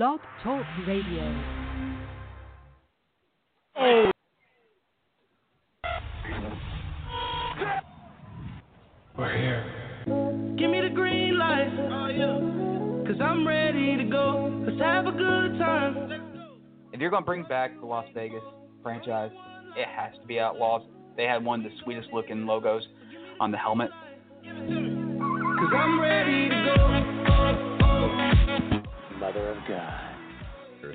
Blog Talk Radio. Oh. We're here. Give me the green light. Oh, yeah. Cause I'm ready to go. Let's have a good time. If you're going to bring back the Las Vegas franchise, it has to be Outlaws. They had one of the sweetest looking logos on the helmet. Cause I'm ready to go. Mother of God.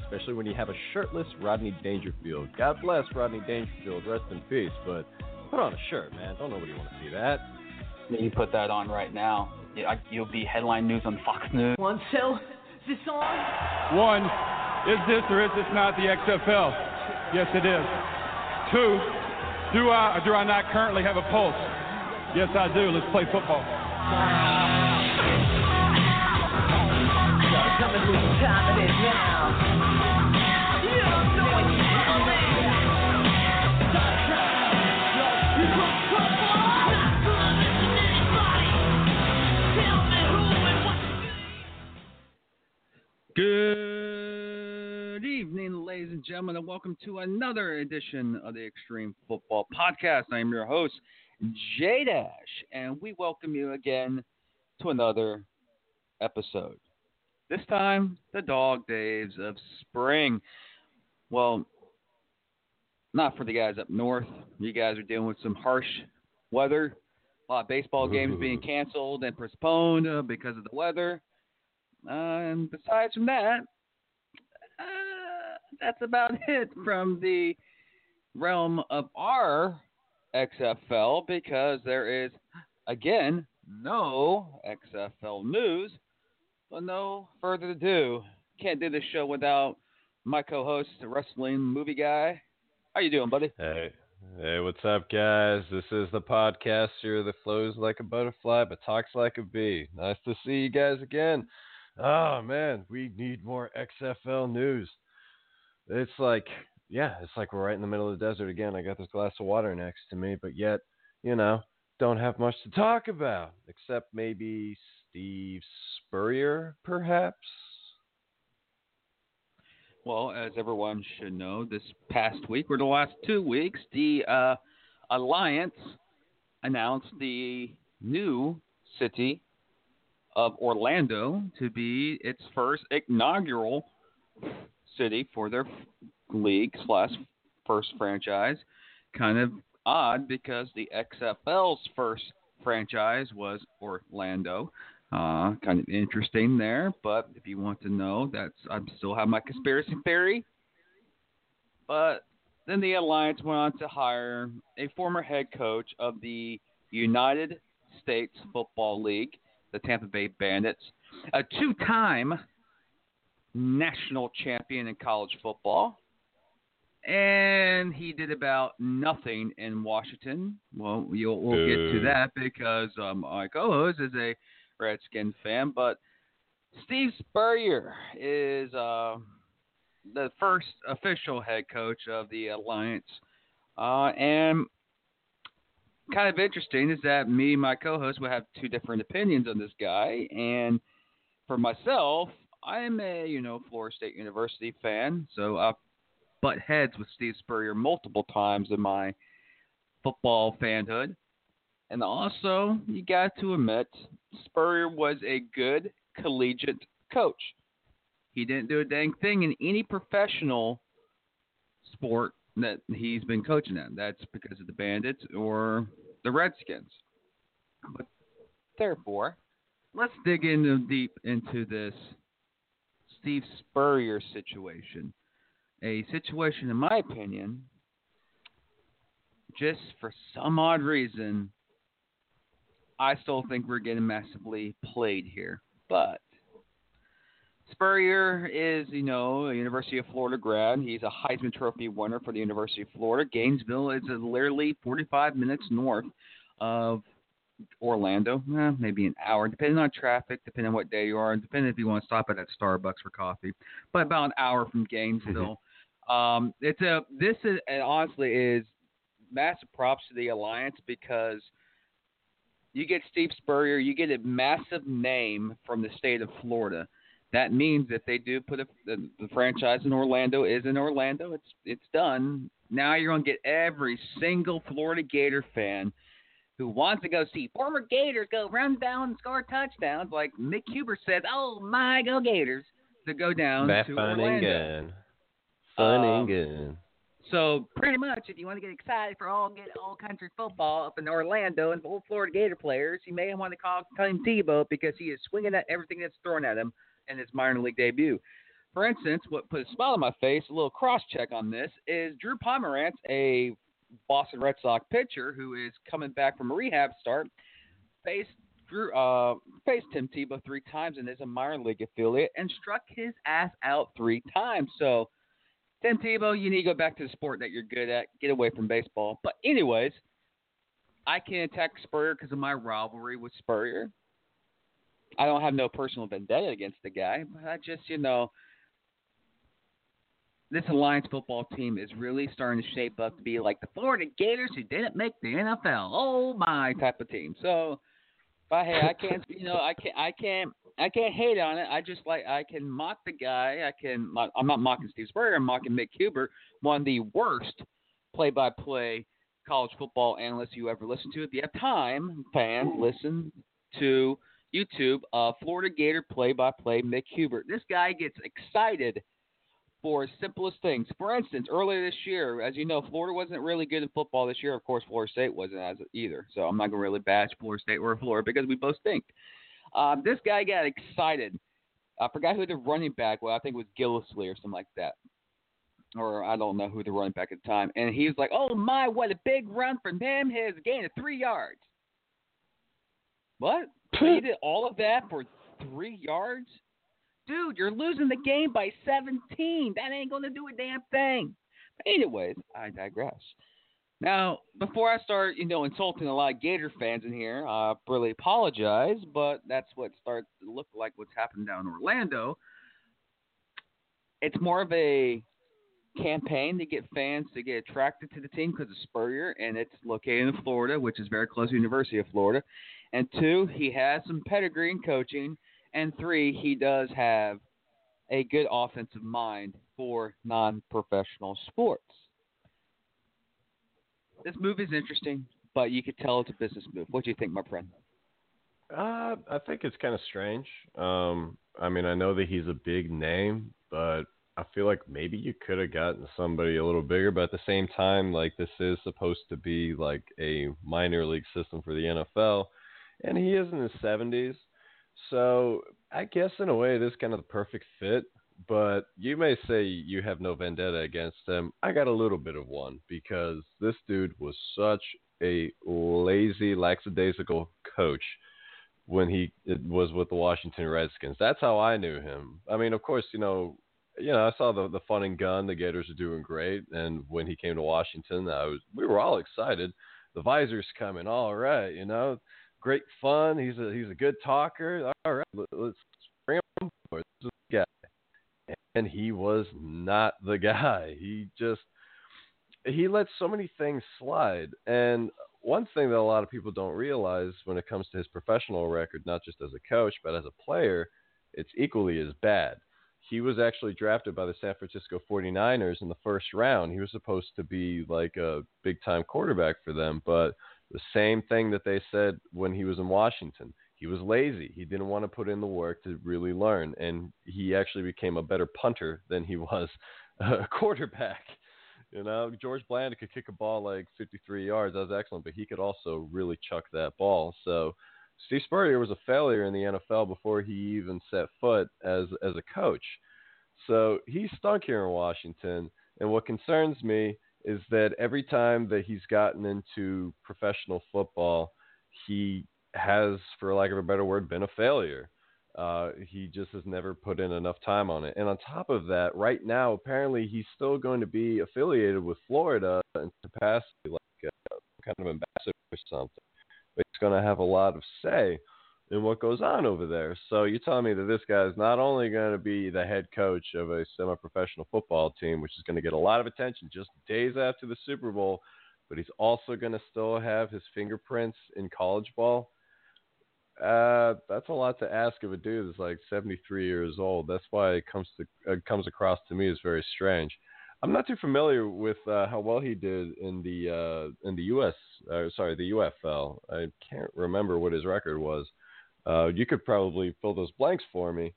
Especially when you have a shirtless Rodney Dangerfield. God bless Rodney Dangerfield. Rest in peace. But put on a shirt, man. Don't nobody want to see that. You put that on right now, you'll be headline news on Fox News. One, two, is this on? One, is this or is this not the XFL? Yes, it is. Two, do I or do I not currently have a pulse? Yes, I do. Let's play football. And gentlemen, and welcome to another edition of the Extreme Football Podcast. I am your host, J Dash, and we welcome you again to another episode. This time, the dog days of spring. Well, not for the guys up north. You guys are dealing with some harsh weather. A lot of baseball games being canceled and postponed uh, because of the weather. Uh, and besides from that, that's about it from the realm of our XFL because there is, again, no XFL news. But no further ado, can't do this show without my co-host, the wrestling movie guy. How you doing, buddy? Hey, hey, what's up, guys? This is the podcaster that flows like a butterfly but talks like a bee. Nice to see you guys again. Oh man, we need more XFL news. It's like, yeah, it's like we're right in the middle of the desert again. I got this glass of water next to me, but yet, you know, don't have much to talk about except maybe Steve Spurrier, perhaps. Well, as everyone should know, this past week or the last two weeks, the uh, Alliance announced the new city of Orlando to be its first inaugural city for their league slash first franchise. Kind of odd because the XFL's first franchise was Orlando. Uh, kind of interesting there, but if you want to know, that's I still have my conspiracy theory. But then the alliance went on to hire a former head coach of the United States Football League, the Tampa Bay Bandits, a two-time national champion in college football, and he did about nothing in Washington. Well, you'll, we'll get to that because um, my co-host is a Redskin fan, but Steve Spurrier is uh, the first official head coach of the Alliance. Uh, and kind of interesting is that me and my co-host will have two different opinions on this guy. And for myself, I'm a you know Florida State University fan, so I butt heads with Steve Spurrier multiple times in my football fanhood. And also, you got to admit, Spurrier was a good collegiate coach. He didn't do a dang thing in any professional sport that he's been coaching in. That's because of the Bandits or the Redskins. But therefore, let's dig into deep into this Steve Spurrier situation. A situation, in my opinion, just for some odd reason, I still think we're getting massively played here. But Spurrier is, you know, a University of Florida grad. He's a Heisman Trophy winner for the University of Florida. Gainesville is literally 45 minutes north of Orlando, eh, maybe an hour, depending on traffic, depending on what day you are, and depending if you want to stop at that Starbucks for coffee. But about an hour from Gainesville. Um, it's a this is and honestly is massive props to the alliance because you get Steve Spurrier, you get a massive name from the state of Florida that means that they do put a, the, the franchise in Orlando is in Orlando. It's it's done. Now you're gonna get every single Florida Gator fan who wants to go see former Gators go run down and score touchdowns, like Mick Hubert says, "Oh my, go Gators!" to go down to fun and Orlando. gun. Fun Um, and gun. So pretty much, if you want to get excited for all get all country football up in Orlando and old Florida Gator players, you may want to call Tim Tebow because he is swinging at everything that's thrown at him in his minor league debut. For instance, what put a smile on my face, a little cross check on this, is Drew Pomeranz, a Boston Red Sox pitcher who is coming back from a rehab start, faced Drew, uh, faced Tim Tebow three times and is a minor league affiliate and struck his ass out three times. So Tim Tebow, you need to go back to the sport that you're good at. Get away from baseball. But anyways, I can attack Spurrier because of my rivalry with Spurrier. I don't have no personal vendetta against the guy, but I just, you know, this Alliance football team is really starting to shape up to be like the Florida Gators who didn't make the NFL. Oh my type of team. So, but hey, I can't, you know, I can't, I can't, I can't hate on it. I just like I can mock the guy. I can. I'm not mocking Steve Spurrier. I'm mocking Mick Hubert, one of the worst play-by-play college football analysts you ever listened to. If you have time, fans, listen to YouTube. Uh, Florida Gator play-by-play Mick Hubert. This guy gets excited for simplest things. For instance, earlier this year, as you know, Florida wasn't really good in football this year. Of course, Florida State wasn't as either. So I'm not going to really bash Florida State or Florida because we both stink. Um, this guy got excited. I forgot who the running back was. I think it was Gillisley or something like that. Or I don't know who the running back at the time. And he was like, oh my, what a big run from him. His gain of three yards. What? he did all of that for three yards? Dude, you're losing the game by 17. That ain't going to do a damn thing. But anyways, I digress. Now, before I start, you know, insulting a lot of Gator fans in here, I really apologize, but that's what starts to look like what's happened down in Orlando. It's more of a campaign to get fans to get attracted to the team because of Spurrier, and it's located in Florida, which is very close to the University of Florida. And two, he has some pedigree in coaching. And three, he does have a good offensive mind for non professional sports. This move is interesting, but you could tell it's a business move. What do you think, my friend? Uh, I think it's kind of strange. Um, I mean, I know that he's a big name, but I feel like maybe you could have gotten somebody a little bigger. But at the same time, like this is supposed to be like a minor league system for the NFL, and he is in his 70s. So I guess in a way, it is kind of the perfect fit. But you may say you have no vendetta against him. I got a little bit of one because this dude was such a lazy, lackadaisical coach when he was with the Washington Redskins. That's how I knew him. I mean, of course, you know, you know, I saw the the fun and gun. The Gators are doing great, and when he came to Washington, I was we were all excited. The visor's coming, all right, you know, great fun. He's a he's a good talker. All right, let's bring him for this guy. And he was not the guy. He just he let so many things slide. And one thing that a lot of people don't realize when it comes to his professional record, not just as a coach but as a player, it's equally as bad. He was actually drafted by the San Francisco 49ers in the first round. He was supposed to be like a big time quarterback for them, but the same thing that they said when he was in Washington. He was lazy. He didn't want to put in the work to really learn, and he actually became a better punter than he was a quarterback. You know, George Blanda could kick a ball like 53 yards. That was excellent, but he could also really chuck that ball. So Steve Spurrier was a failure in the NFL before he even set foot as as a coach. So he stunk here in Washington. And what concerns me is that every time that he's gotten into professional football, he has, for lack of a better word, been a failure. Uh, he just has never put in enough time on it. And on top of that, right now, apparently he's still going to be affiliated with Florida in capacity, like a kind of ambassador or something. But he's going to have a lot of say in what goes on over there. So you're telling me that this guy is not only going to be the head coach of a semi-professional football team, which is going to get a lot of attention just days after the Super Bowl, but he's also going to still have his fingerprints in college ball Uh, that's a lot to ask of a dude that's like 73 years old. That's why it comes to uh, comes across to me as very strange. I'm not too familiar with uh, how well he did in the uh, in the U.S. Uh, sorry, the UFL. I can't remember what his record was. Uh, you could probably fill those blanks for me,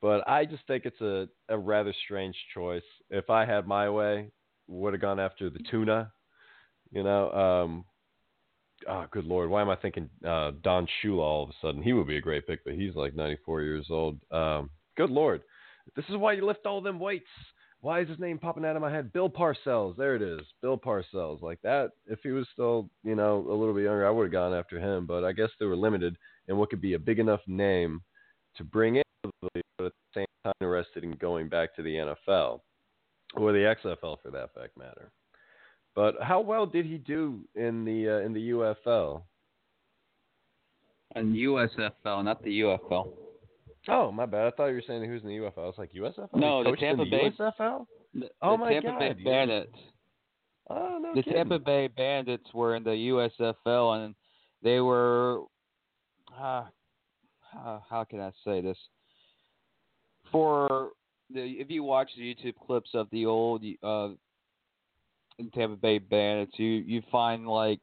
but I just think it's a, a rather strange choice. If I had my way, would have gone after the tuna. You know, um, oh, good lord, why am I thinking uh, Don Shula all of a sudden? He would be a great pick, but he's like 94 years old. Um, good lord, this is why you lift all them weights. Why is his name popping out of my head? Bill Parcells. There it is. Bill Parcells. Like that. If he was still, you know, a little bit younger, I would have gone after him. But I guess they were limited in what could be a big enough name to bring in, but at the same time interested in going back to the NFL or the XFL for that fact matter. But how well did he do in the uh, in the UFL? And USFL, not the UFL. Oh, my bad. I thought you were saying who's in the UFL. I was like USFL. No, the Tampa the Bay- USFL. The, Oh the my Tampa Bay God, you- Bandits. Oh no the kidding. Tampa Bay Bandits were in the USFL, and they were. Uh, how, can I say this? For the if you watch the YouTube clips of the old uh, Tampa Bay Bandits, you you find like,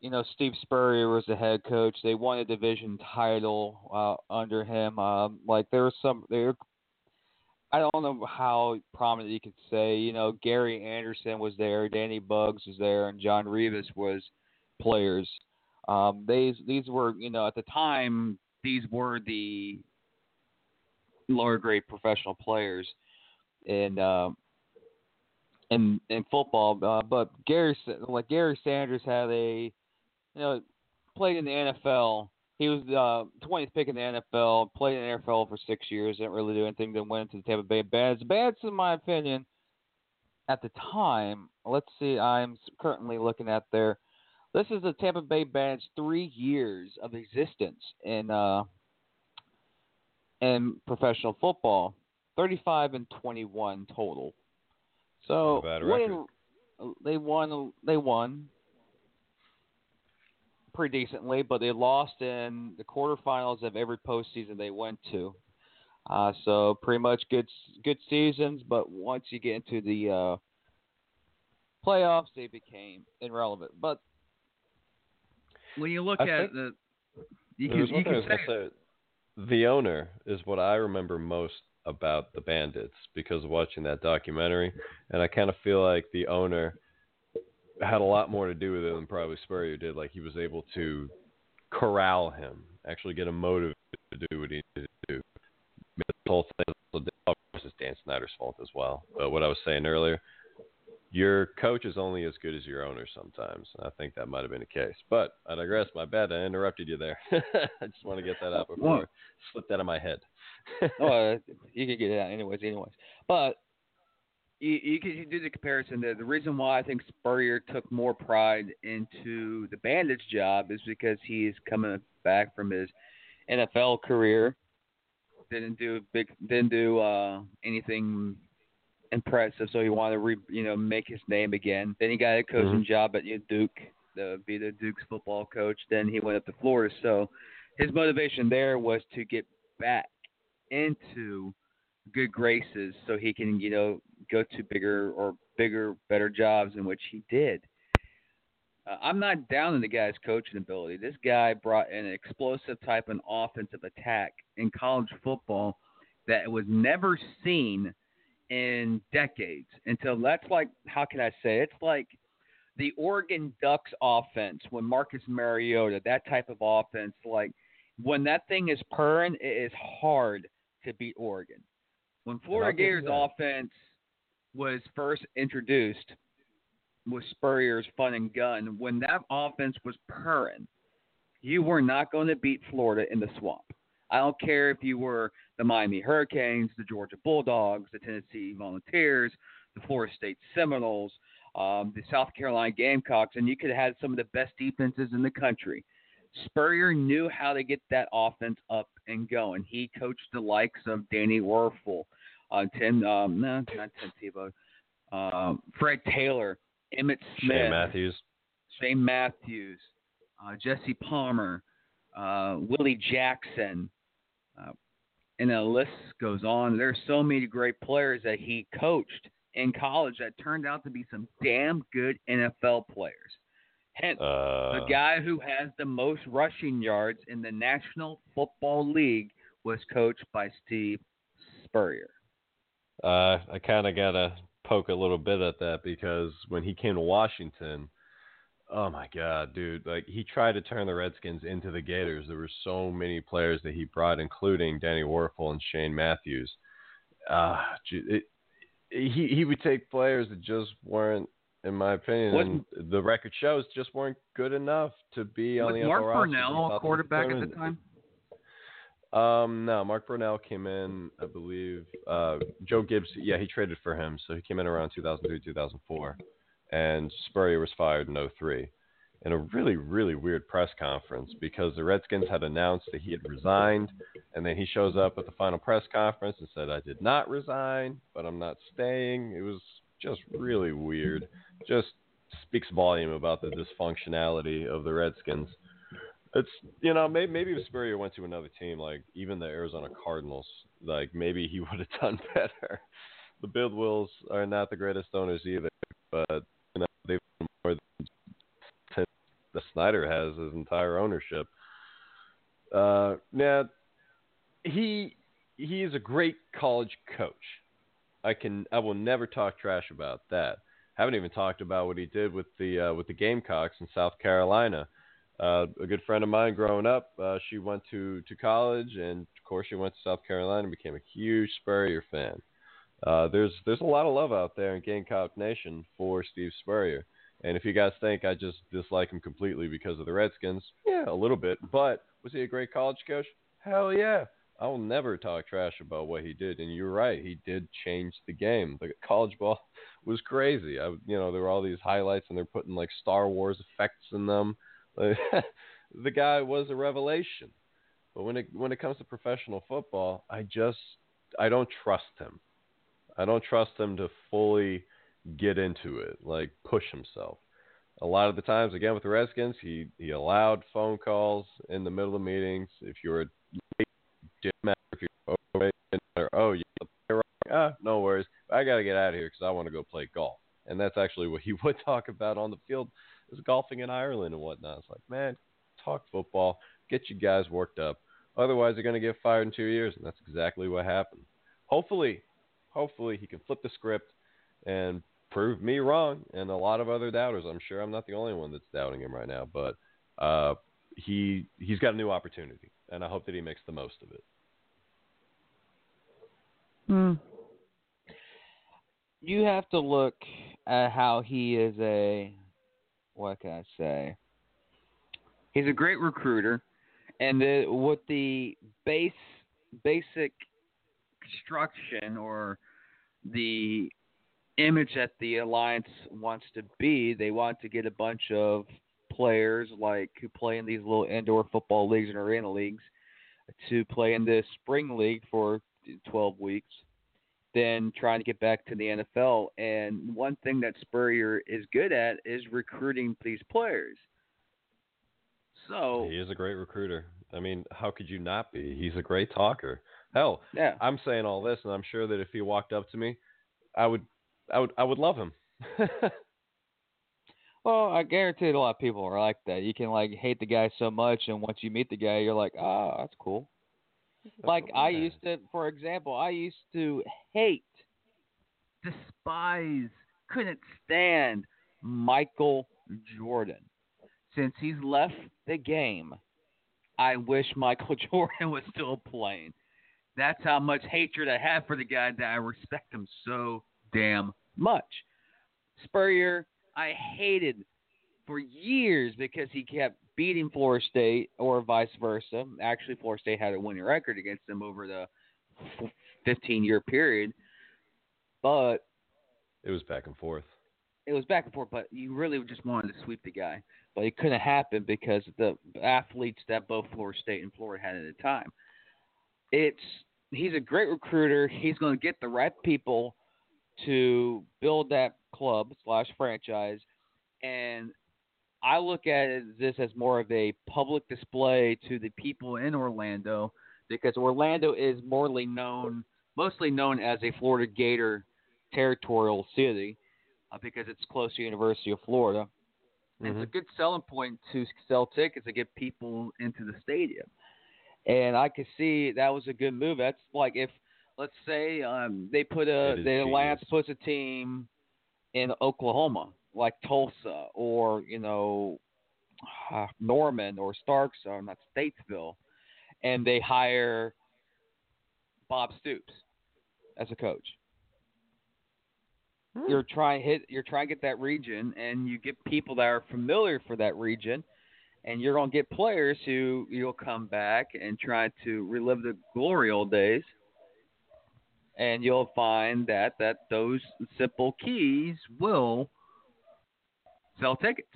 you know, Steve Spurrier was the head coach. They won a division title uh, under him. Um, like there was some there. I don't know how prominent you could say. You know, Gary Anderson was there, Danny Buggs was there, and John Reaves was players. Um, these these were you know at the time these were the lower grade professional players in uh, in in football. Uh, but Gary like Gary Sanders had a you know played in the NFL. He was uh, 20th pick in the NFL. Played in the NFL for six years. Didn't really do anything. Then went to the Tampa Bay Bandits. Bandits, in my opinion, at the time. Let's see. I'm currently looking at their. This is the Tampa Bay Bandits' three years of existence in uh, in professional football. 35 and 21 total. So Not a bad winning- they won. They won pretty decently, but they lost in the quarterfinals of every postseason they went to. Uh, so pretty much good good seasons, but once you get into the uh, playoffs, they became irrelevant. But when you look I at the, you can, you can say say. The owner is what I remember most about the Bandits because of watching that documentary, and I kind of feel like the owner had a lot more to do with it than probably Spurrier did. Like he was able to corral him, actually get him motivated to do what he needed to do. This whole thing, was it's Dan Snyder's fault as well. But what I was saying earlier, your coach is only as good as your owner sometimes. I think that might have been the case. But I digress. My bad. I interrupted you there. I just want to get that out before it slipped out of my head. oh, uh, you can get it out anyways, anyways. But you, you can do the comparison. The, the reason why I think Spurrier took more pride into the Bandits job is because he's coming back from his NFL career. Didn't do big, didn't do uh, anything impressive, so he wanted to re, you know make his name again. Then he got a coaching job at Duke, the be the Duke's football coach. Then he went up to Florida. So his motivation there was to get back into good graces so he can, you know, go to bigger or bigger, better jobs in which he did. Uh, I'm not down on the guy's coaching ability. This guy brought an explosive type of offensive attack in college football that was never seen in decades until that's like, how can I say? It's like the Oregon Ducks offense when Marcus Mariota, that type of offense, like when that thing is purring, it is hard to beat Oregon. When Florida I'll give you Gators offense was first introduced with Spurrier's fun and gun, when that offense was purring, you were not going to beat Florida in the swamp. I don't care if you were the Miami Hurricanes, the Georgia Bulldogs, the Tennessee Volunteers, the Florida State Seminoles, um, the South Carolina Gamecocks, and you could have had some of the best defenses in the country. Spurrier knew how to get that offense up and going. He coached the likes of Danny Wuerffel, uh, Tim, um, no, not Tim Tebow, um, Fred Taylor, Emmitt Smith, Shane Matthews. Shane Matthews, uh, Jesse Palmer, uh, Willie Jackson, uh, and the list goes on. There's so many great players that he coached in college that turned out to be some damn good NFL players. Hence, Uh, the guy who has the most rushing yards in the National Football League was coached by Steve Spurrier. Uh, I kind of gotta poke a little bit at that because when he came to Washington, oh my God, dude! Like he tried to turn the Redskins into the Gators. There were so many players that he brought, including Danny Wuerffel and Shane Matthews. Uh, it, he he would take players that just weren't, in my opinion, and the record shows, just weren't good enough to be on the Mark NFL roster. Thought a quarterback at the time? um, no, Mark Brunell came in, I believe. Uh, Joe Gibbs, yeah, he traded for him, so he came in around 2003, 2004, and Spurrier was fired in 03 in a really, really weird press conference because the Redskins had announced that he had resigned, and then he shows up at the final press conference and said, "I did not resign, but I'm not staying." It was just really weird. Just speaks volume about the dysfunctionality of the Redskins. It's you know maybe maybe if Spurrier went to another team like even the Arizona Cardinals, like maybe he would have done better. The Bidwills are not the greatest owners either, but they've more than the Snyder has his entire ownership. Uh, now he he is a great college coach. I can I will never talk trash about that. Haven't even talked about what he did with the uh, with the Gamecocks in South Carolina. Uh, a good friend of mine growing up, uh, she went to, to college, and of course she went to South Carolina and became a huge Spurrier fan. Uh, there's there's a lot of love out there in Gamecock Nation for Steve Spurrier, and if you guys think I just dislike him completely because of the Redskins, yeah, a little bit. But was he a great college coach? Hell yeah! I will never talk trash about what he did, and you're right, he did change the game. The college ball was crazy. I, you know, there were all these highlights, and they're putting like Star Wars effects in them. the guy was a revelation. But when it when it comes to professional football, I just I don't trust him. I don't trust him to fully get into it, like push himself. A lot of the times, again with the Redskins, he he allowed phone calls in the middle of meetings. If late, you're matter. Oh, wrong. Ah, no worries. I got to get out of here because I want to go play golf. And that's actually what he would talk about on the field is golfing in Ireland and whatnot. It's like, man, talk football, get you guys worked up. Otherwise, you're going to get fired in two years, and that's exactly what happened. Hopefully, hopefully he can flip the script and prove me wrong and a lot of other doubters. I'm sure I'm not the only one that's doubting him right now, but uh, he he's got a new opportunity, and I hope that he makes the most of it. Hmm. You have to look at how he is a what can I say? He's a great recruiter, and the, with the base basic construction or the image that the alliance wants to be, they want to get a bunch of players like who play in these little indoor football leagues and arena leagues to play in this spring league for 12 weeks then trying to get back to the NFL. And one thing that Spurrier is good at is recruiting these players. So He is a great recruiter. I mean, how could you not be? He's a great talker. Hell, yeah, I'm saying all this, and I'm sure that if he walked up to me, I would, I would, I would love him. well, I guarantee a lot of people are like that. You can like hate the guy so much, and once you meet the guy, you're like, ah, that's cool. Like I used to, for example, I used to hate, despise, couldn't stand Michael Jordan. Since he's left the game, I wish Michael Jordan was still playing. That's how much hatred I have for the guy that I respect him so damn much. Spurrier, I hated for years because he kept beating Florida State or vice versa. Actually, Florida State had a winning record against them over the 15 year period. But it was back and forth. It was back and forth, but you really just wanted to sweep the guy. But it couldn't happen because the athletes that both Florida State and Florida had at the time. It's he's a great recruiter. He's going to get the right people to build that club slash franchise, and I look at this as more of a public display to the people in Orlando because Orlando is morely known, mostly known as a Florida Gator territorial city uh, because it's close to University of Florida. And It's a good selling point to sell tickets to get people into the stadium. And I could see that was a good move. That's like if, let's say, um, they put a That is the Alliance puts a team in Oklahoma, like Tulsa or you know uh, Norman or Starks or not Statesville, and they hire Bob Stoops as a coach. Hmm. You're trying hit. You're trying to get that region, and you get people that are familiar for that region, and you're gonna get players who you'll come back and try to relive the glory old days. And you'll find that that those simple keys will sell tickets.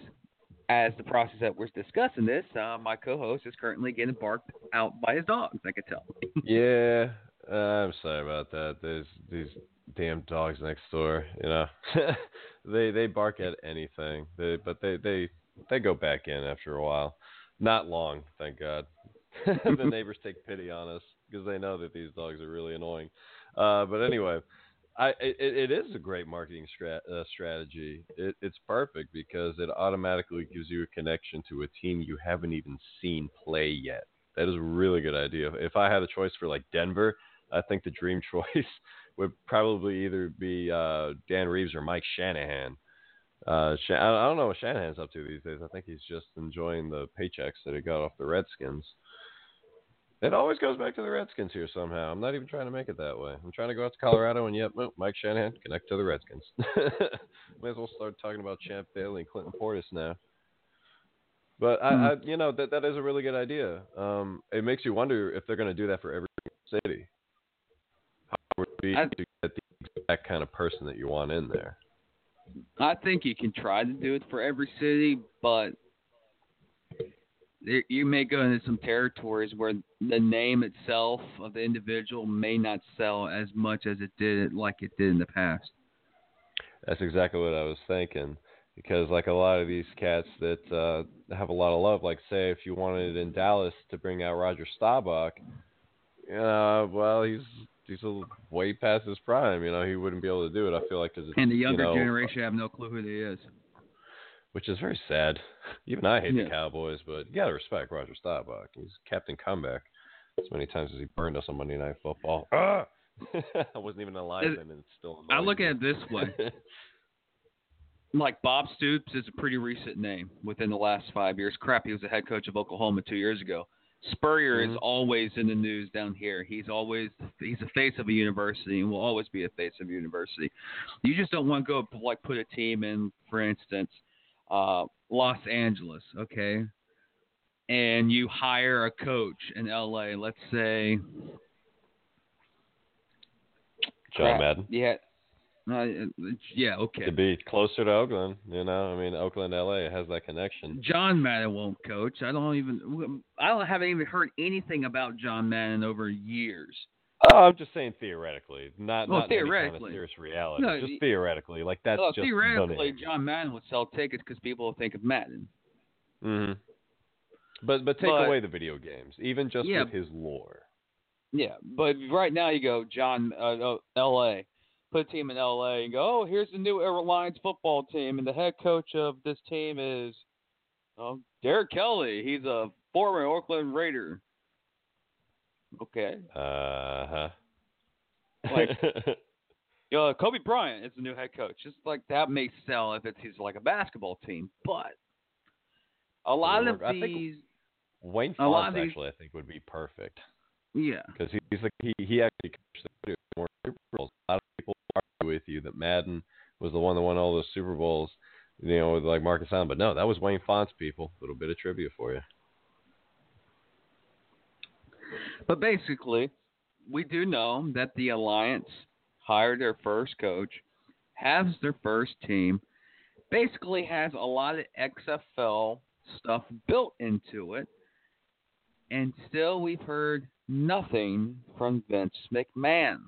As the process that we're discussing this, uh, my co-host is currently getting barked out by his dogs. I could tell. Yeah, uh, I'm sorry about that. There's these damn dogs next door. You know, they they bark at anything. They but they they they go back in after a while. Not long, thank God. the neighbors take pity on us because they know that these dogs are really annoying. Uh, but anyway, I it, it is a great marketing strat, uh, strategy. It, it's perfect because it automatically gives you a connection to a team you haven't even seen play yet. That is a really good idea. If I had a choice for like Denver, I think the dream choice would probably either be uh, Dan Reeves or Mike Shanahan. Uh, I don't know what Shanahan's up to these days. I think he's just enjoying the paychecks that he got off the Redskins. It always goes back to the Redskins here somehow. I'm not even trying to make it that way. I'm trying to go out to Colorado and yep, oh, Mike Shanahan connect to the Redskins. May as well start talking about Champ Bailey and Clinton Portis now. But I, I, you know, that that is a really good idea. Um, it makes you wonder if they're going to do that for every city. How would it be I- to get the exact kind of person that you want in there? I think you can try to do it for every city, but there, you may go into some territories where the name itself of the individual may not sell as much as it did like it did in the past. That's exactly what I was thinking. Because like a lot of these cats that uh, have a lot of love, like say if you wanted in Dallas to bring out Roger Staubach, uh, well he's he's a, way past his prime. You know he wouldn't be able to do it. I feel like 'cause it's, And the younger you know, generation have no clue who he is. which is very sad. Even I hate Yeah. the Cowboys, but you gotta respect Roger Staubach. He's Captain Comeback. As many times as he burned us on Monday Night Football. Ah! I wasn't even alive It- then, and it's still. I look me. at it this way. like Bob Stoops is a pretty recent name within the last five years. Crap, he was the head coach of Oklahoma two years ago. Spurrier is Mhm. always in the news down here. He's always he's the face of a university and will always be a face of a university. You just don't want to go like put a team in, for instance, uh, Los Angeles, okay, and you hire a coach in L.A. Let's say John Madden. Yeah. Uh, yeah, okay. To be closer to Oakland, you know, I mean, Oakland, LA has that connection. John Madden won't coach. I don't even. I don't haven't even heard anything about John Madden over years. Oh, I'm just saying theoretically, not Well, not in any kind of serious reality. No, just theoretically, like that's well, just theoretically, John Madden would sell tickets because people will think of Madden. Mm hmm But but take But- away the video games, even just Yeah. with his lore. Yeah, but right now you go John uh, uh, L.A. Put a team in L.A. and go. Oh, here's the new Airlines football team, and the head coach of this team is, oh, Derek Kelly. He's a former Oakland Raider. Okay. Uh huh. Like- Uh, Kobe Bryant is the new head coach. Just like that may sell if it's he's like a basketball team, but a lot of I think- these, Wayne a lot of these- actually, I think, would be perfect yeah, because he's like he he actually coached the more Super Bowls. A lot of people argue with you that Madden was the one that won all those Super Bowls, you know, with like Marcus Allen, but no, that was Wayne Fonts. People, a little bit of trivia for you. but basically, we do know that the Alliance hired their first coach, has their first team, basically has a lot of XFL stuff built into it, and still we've heard nothing from Vince McMahon.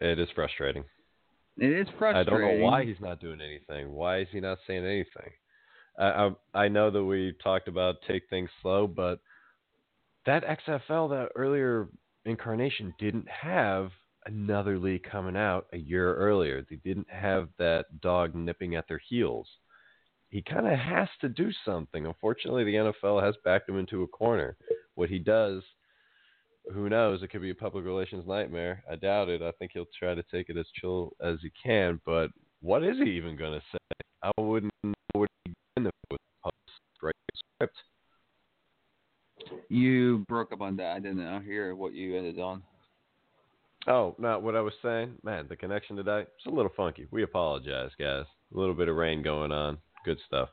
It is frustrating. It is frustrating. I don't know why he's not doing anything. Why is he not saying anything? I, I I know that we talked about take things slow, but that XFL, that earlier incarnation, didn't have another league coming out a year earlier. They didn't have that dog nipping at their heels. He kind of has to do something. Unfortunately, the NFL has backed him into a corner. What he does, who knows? It could be a public relations nightmare. I doubt it. I think he'll try to take it as chill as he can. But what is he even going to say? I wouldn't know what he did if it was a public script. You broke up on that. I didn't hear what you ended on. Oh, not what I was saying. Man, the connection today it's a little funky. We apologize, guys. A little bit of rain going on. Good stuff.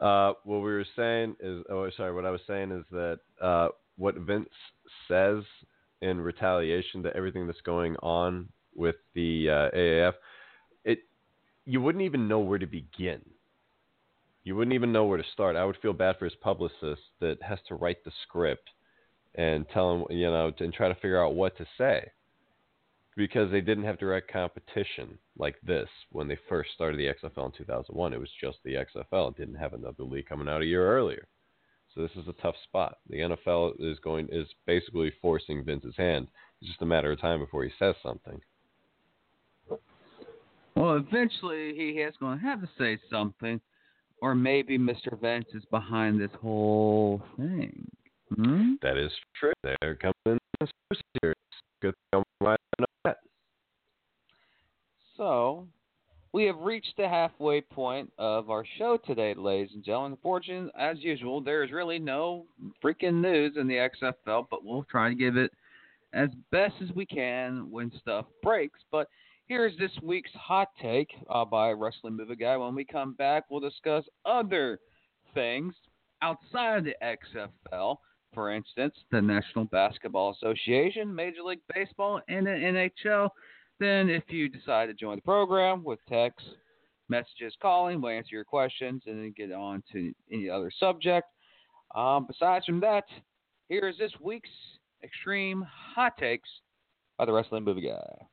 Uh, what we were saying is, oh, sorry. What I was saying is that uh, what Vince says in retaliation to everything that's going on with the uh, AAF, it you wouldn't even know where to begin. You wouldn't even know where to start. I would feel bad for his publicist that has to write the script and tell him, you know, and try to figure out what to say because they didn't have direct competition like this when they first started the XFL in 2001. It was just the XFL. It didn't have another league coming out a year earlier. So this is a tough spot. The NFL is going is basically forcing Vince's hand. It's just a matter of time before he says something. Well, eventually he is going to have to say something, or maybe Mr. Vince is behind this whole thing. Hmm? That is true. There comes in the series. Good thing I'm that. So, we have reached the halfway point of our show today, ladies and gentlemen. Unfortunately, as usual, there is really no freaking news in the XFL, but we'll try to give it as best as we can when stuff breaks. But here's this week's hot take uh, by Wrestling Movie Guy. When we come back, we'll discuss other things outside the XFL. For instance, the National Basketball Association, Major League Baseball, and the NHL. Then, if you decide to join the program with text, messages, calling, we'll answer your questions and then get on to any other subject. Um, besides from that, here is this week's Extreme Hot Takes by the Wrestling Movie Guy.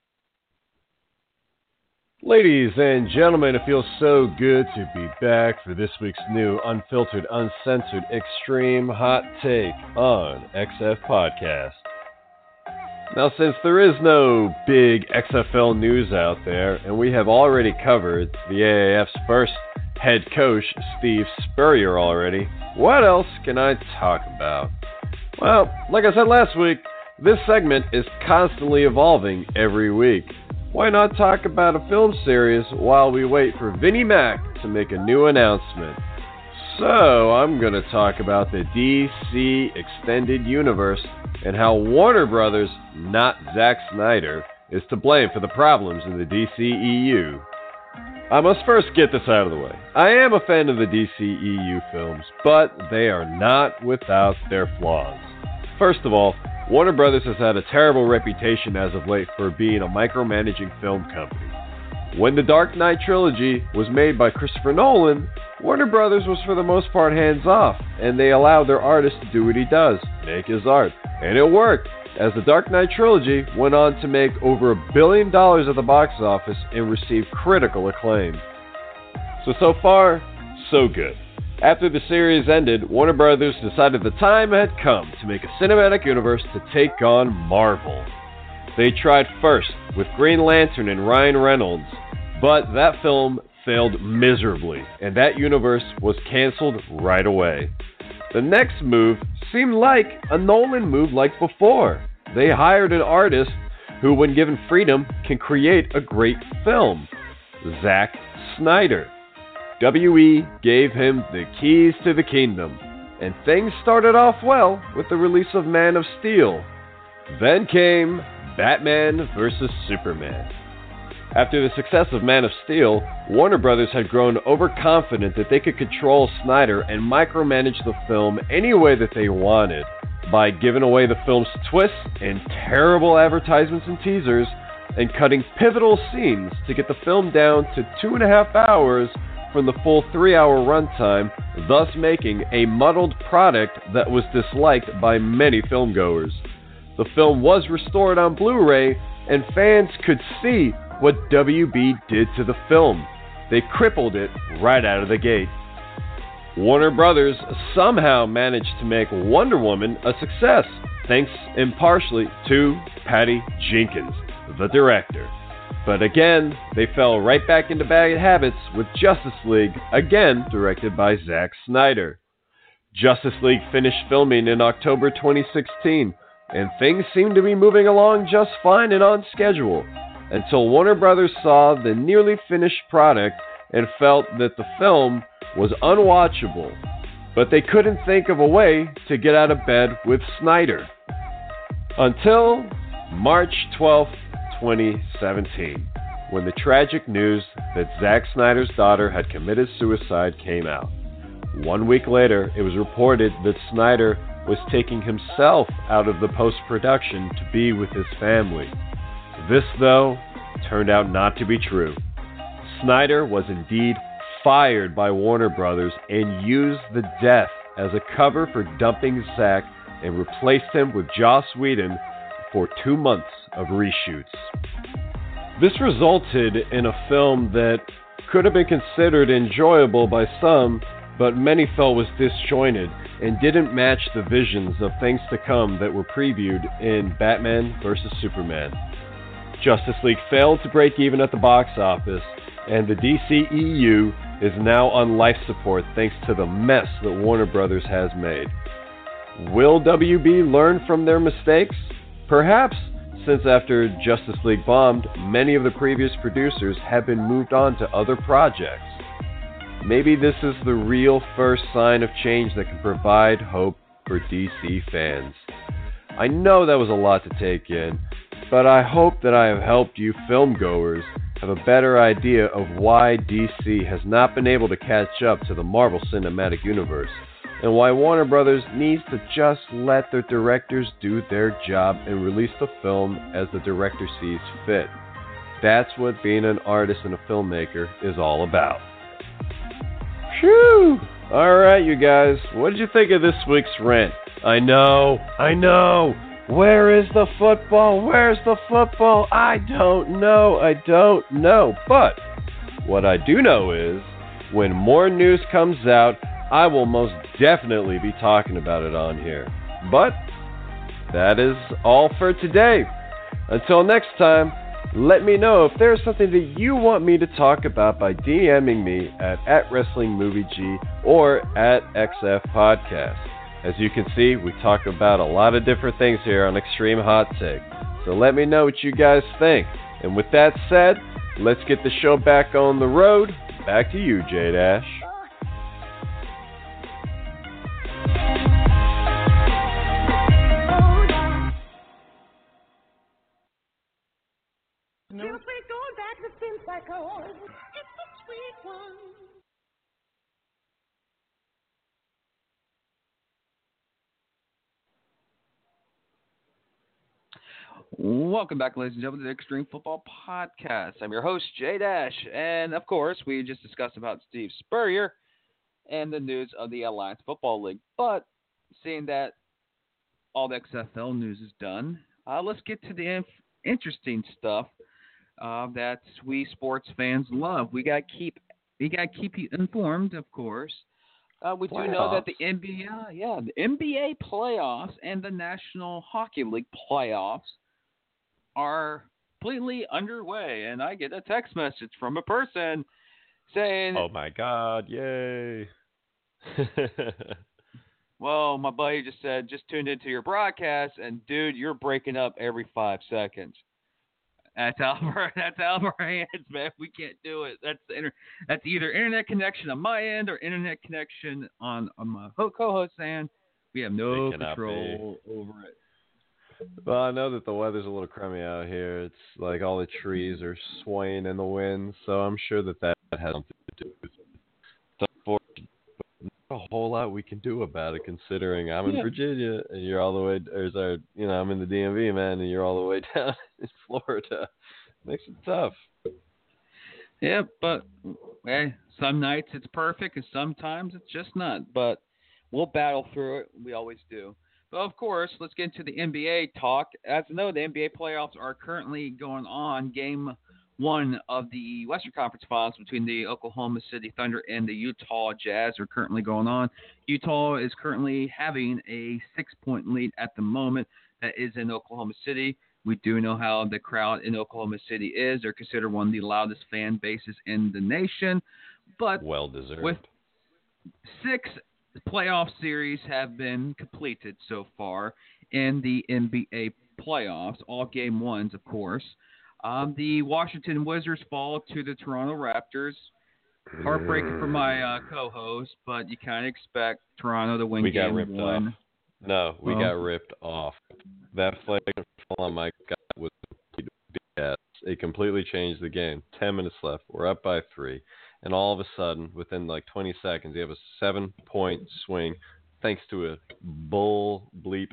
Ladies and gentlemen, it feels so good to be back for this week's new, unfiltered, uncensored, extreme hot take on XF Podcast. Now, since there is no big XFL news out there, and we have already covered the AAF's first head coach, Steve Spurrier, already, what else can I talk about? Well, like I said last week, this segment is constantly evolving every week. Why not talk about a film series while we wait for Vinnie Mac to make a new announcement? So, I'm going to talk about the DC Extended Universe and how Warner Brothers, not Zack Snyder, is to blame for the problems in the DCEU. I must first get this out of the way. I am a fan of the DCEU films, but they are not without their flaws. First of all, Warner Brothers has had a terrible reputation as of late for being a micromanaging film company. When the Dark Knight trilogy was made by Christopher Nolan, Warner Brothers was for the most part hands off, and they allowed their artist to do what he does make his art. And it worked, as the Dark Knight trilogy went on to make over a billion dollars at the box office and receive critical acclaim. So, so far, so good. After the series ended, Warner Brothers decided the time had come to make a cinematic universe to take on Marvel. They tried first with Green Lantern and Ryan Reynolds, but that film failed miserably, and that universe was canceled right away. The next move seemed like a Nolan move like before. They hired an artist who, when given freedom, can create a great film Zack Snyder. WE gave him the keys to the kingdom, and things started off well with the release of Man of Steel. Then came Batman vs. Superman. After the success of Man of Steel, Warner Brothers had grown overconfident that they could control Snyder and micromanage the film any way that they wanted by giving away the film's twists and terrible advertisements and teasers and cutting pivotal scenes to get the film down to two and a half hours from the full three hour runtime, thus making a muddled product that was disliked by many filmgoers. The film was restored on Blu ray, and fans could see what WB did to the film. They crippled it right out of the gate. Warner Brothers somehow managed to make Wonder Woman a success, thanks impartially to Patty Jenkins, the director. But again, they fell right back into bad habits with Justice League, again directed by Zack Snyder. Justice League finished filming in October 2016, and things seemed to be moving along just fine and on schedule until Warner Brothers saw the nearly finished product and felt that the film was unwatchable, but they couldn't think of a way to get out of bed with Snyder. Until March 12, 2017, when the tragic news that Zack Snyder's daughter had committed suicide came out. One week later, it was reported that Snyder was taking himself out of the post production to be with his family. This, though, turned out not to be true. Snyder was indeed fired by Warner Brothers and used the death as a cover for dumping Zack and replaced him with Joss Whedon for two months of reshoots. This resulted in a film that could have been considered enjoyable by some, but many felt was disjointed and didn't match the visions of things to come that were previewed in Batman vs. Superman. Justice League failed to break even at the box office, and the DCEU is now on life support thanks to the mess that Warner Brothers has made. Will WB learn from their mistakes? Perhaps, since after Justice League bombed, many of the previous producers have been moved on to other projects. Maybe this is the real first sign of change that can provide hope for DC fans. I know that was a lot to take in, but I hope that I have helped you film goers have a better idea of why DC has not been able to catch up to the Marvel Cinematic Universe and why Warner Brothers needs to just let their directors do their job and release the film as the director sees fit. That's what being an artist and a filmmaker is all about. Phew! Alright, you guys, what did you think of this week's rant? I know, I know. Where is the football? Where's the football? I don't know. I don't know. But what I do know is when more news comes out, I will most definitely be talking about it on here. But that is all for today. Until next time, let me know if there's something that you want me to talk about by DMing me at, at WrestlingMovieG or at XF Podcast. As you can see, we talk about a lot of different things here on Extreme Hot Take. So let me know what you guys think. And with that said, let's get the show back on the road. Back to you, J Dash. Welcome back, ladies and gentlemen, to the Extreme Football Podcast. I'm your host, Jay Dash, and of course, we just discussed about Steve Spurrier and the news of the Alliance Football League. But seeing that all the XFL news is done, uh, let's get to the inf- interesting stuff uh, that we sports fans love. We got to keep we got keep you informed, of course. Uh, we do know that the NBA, yeah, the NBA playoffs and the National Hockey League playoffs are completely underway, and I get a text message from a person saying, "Oh my God, yay!" well, my buddy just said, just tuned into your broadcast, and dude, you're breaking up every five seconds. That's of that's our hands, man. We can't do it. That's the inter, that's either internet connection on my end or internet connection on, on my co-host end. We have no control be. over it. Well, I know that the weather's a little crummy out here. It's like all the trees are swaying in the wind, so I'm sure that that has something to do with it. It's unfortunate, but not a whole lot we can do about it, considering I'm in yeah. Virginia and you're all the way, or sorry, you know, I'm in the DMV, man, and you're all the way down in Florida. Makes it tough. Yeah, but hey, some nights it's perfect, and sometimes it's just not. But we'll battle through it. We always do. But of course, let's get into the NBA talk. As you know, the NBA playoffs are currently going on. Game one of the Western Conference Finals between the Oklahoma City Thunder and the Utah Jazz are currently going on. Utah is currently having a six-point lead at the moment. That is in Oklahoma City. We do know how the crowd in Oklahoma City is. They're considered one of the loudest fan bases in the nation. But well deserved. with six playoff series have been completed so far in the NBA playoffs, all game ones, of course. Um, the Washington Wizards fall to the Toronto Raptors. Heartbreaking for my uh, co-host, but you kind of expect Toronto to win We game got ripped one. off. No, we Oh. got ripped off. That fall on Mike Scott was. It completely changed the game. Ten minutes left. We're up by three, and all of a sudden, within like 20 seconds, you have a seven-point swing, thanks to a bull bleep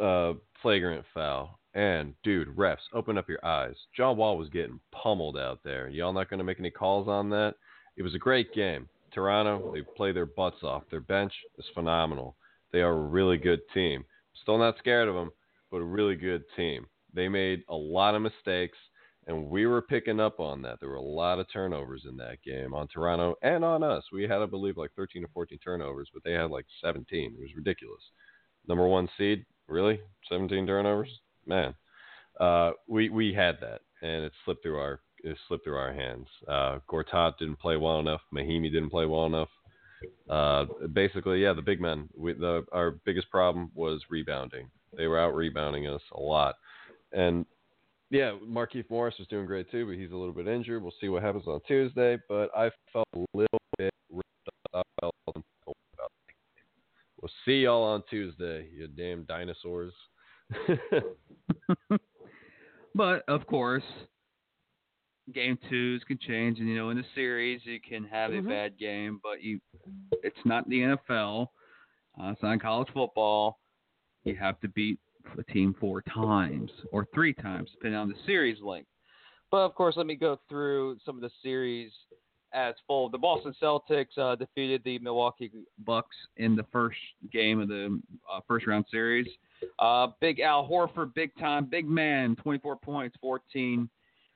uh, flagrant foul. And dude, refs, open up your eyes. John Wall was getting pummeled out there. Y'all not going to make any calls on that? It was a great game. Toronto, they play their butts off. Their bench is phenomenal. They are a really good team. Still not scared of them, but a really good team. They made a lot of mistakes, and we were picking up on that. There were a lot of turnovers in that game on Toronto and on us. We had, I believe, like 13 or 14 turnovers, but they had like 17. It was ridiculous. Number one seed, really? 17 turnovers? Man, uh, we we had that, and it slipped through our it slipped through our hands. Uh, Gortat didn't play well enough. Mahinmi didn't play well enough. Uh, basically, yeah, the big men. We, the, our biggest problem was rebounding. They were out rebounding us a lot, and yeah, Markieff Morris was doing great too, but he's a little bit injured. We'll see what happens on Tuesday. But I felt a little bit ripped up. I felt uncomfortable about it. We'll see y'all on Tuesday, you damn dinosaurs. But of course, game twos can change, and you know, in the series, you can have Mhm. a bad game, but you, it's not the NFL. Uh, it's not college football. You have to beat a team four times or three times, depending on the series length. But of course, let me go through some of the series as full. The Boston Celtics uh, defeated the Milwaukee Bucks in the first game of the uh, first round series. Uh, big Al Horford, big time, big man, 24 points, 14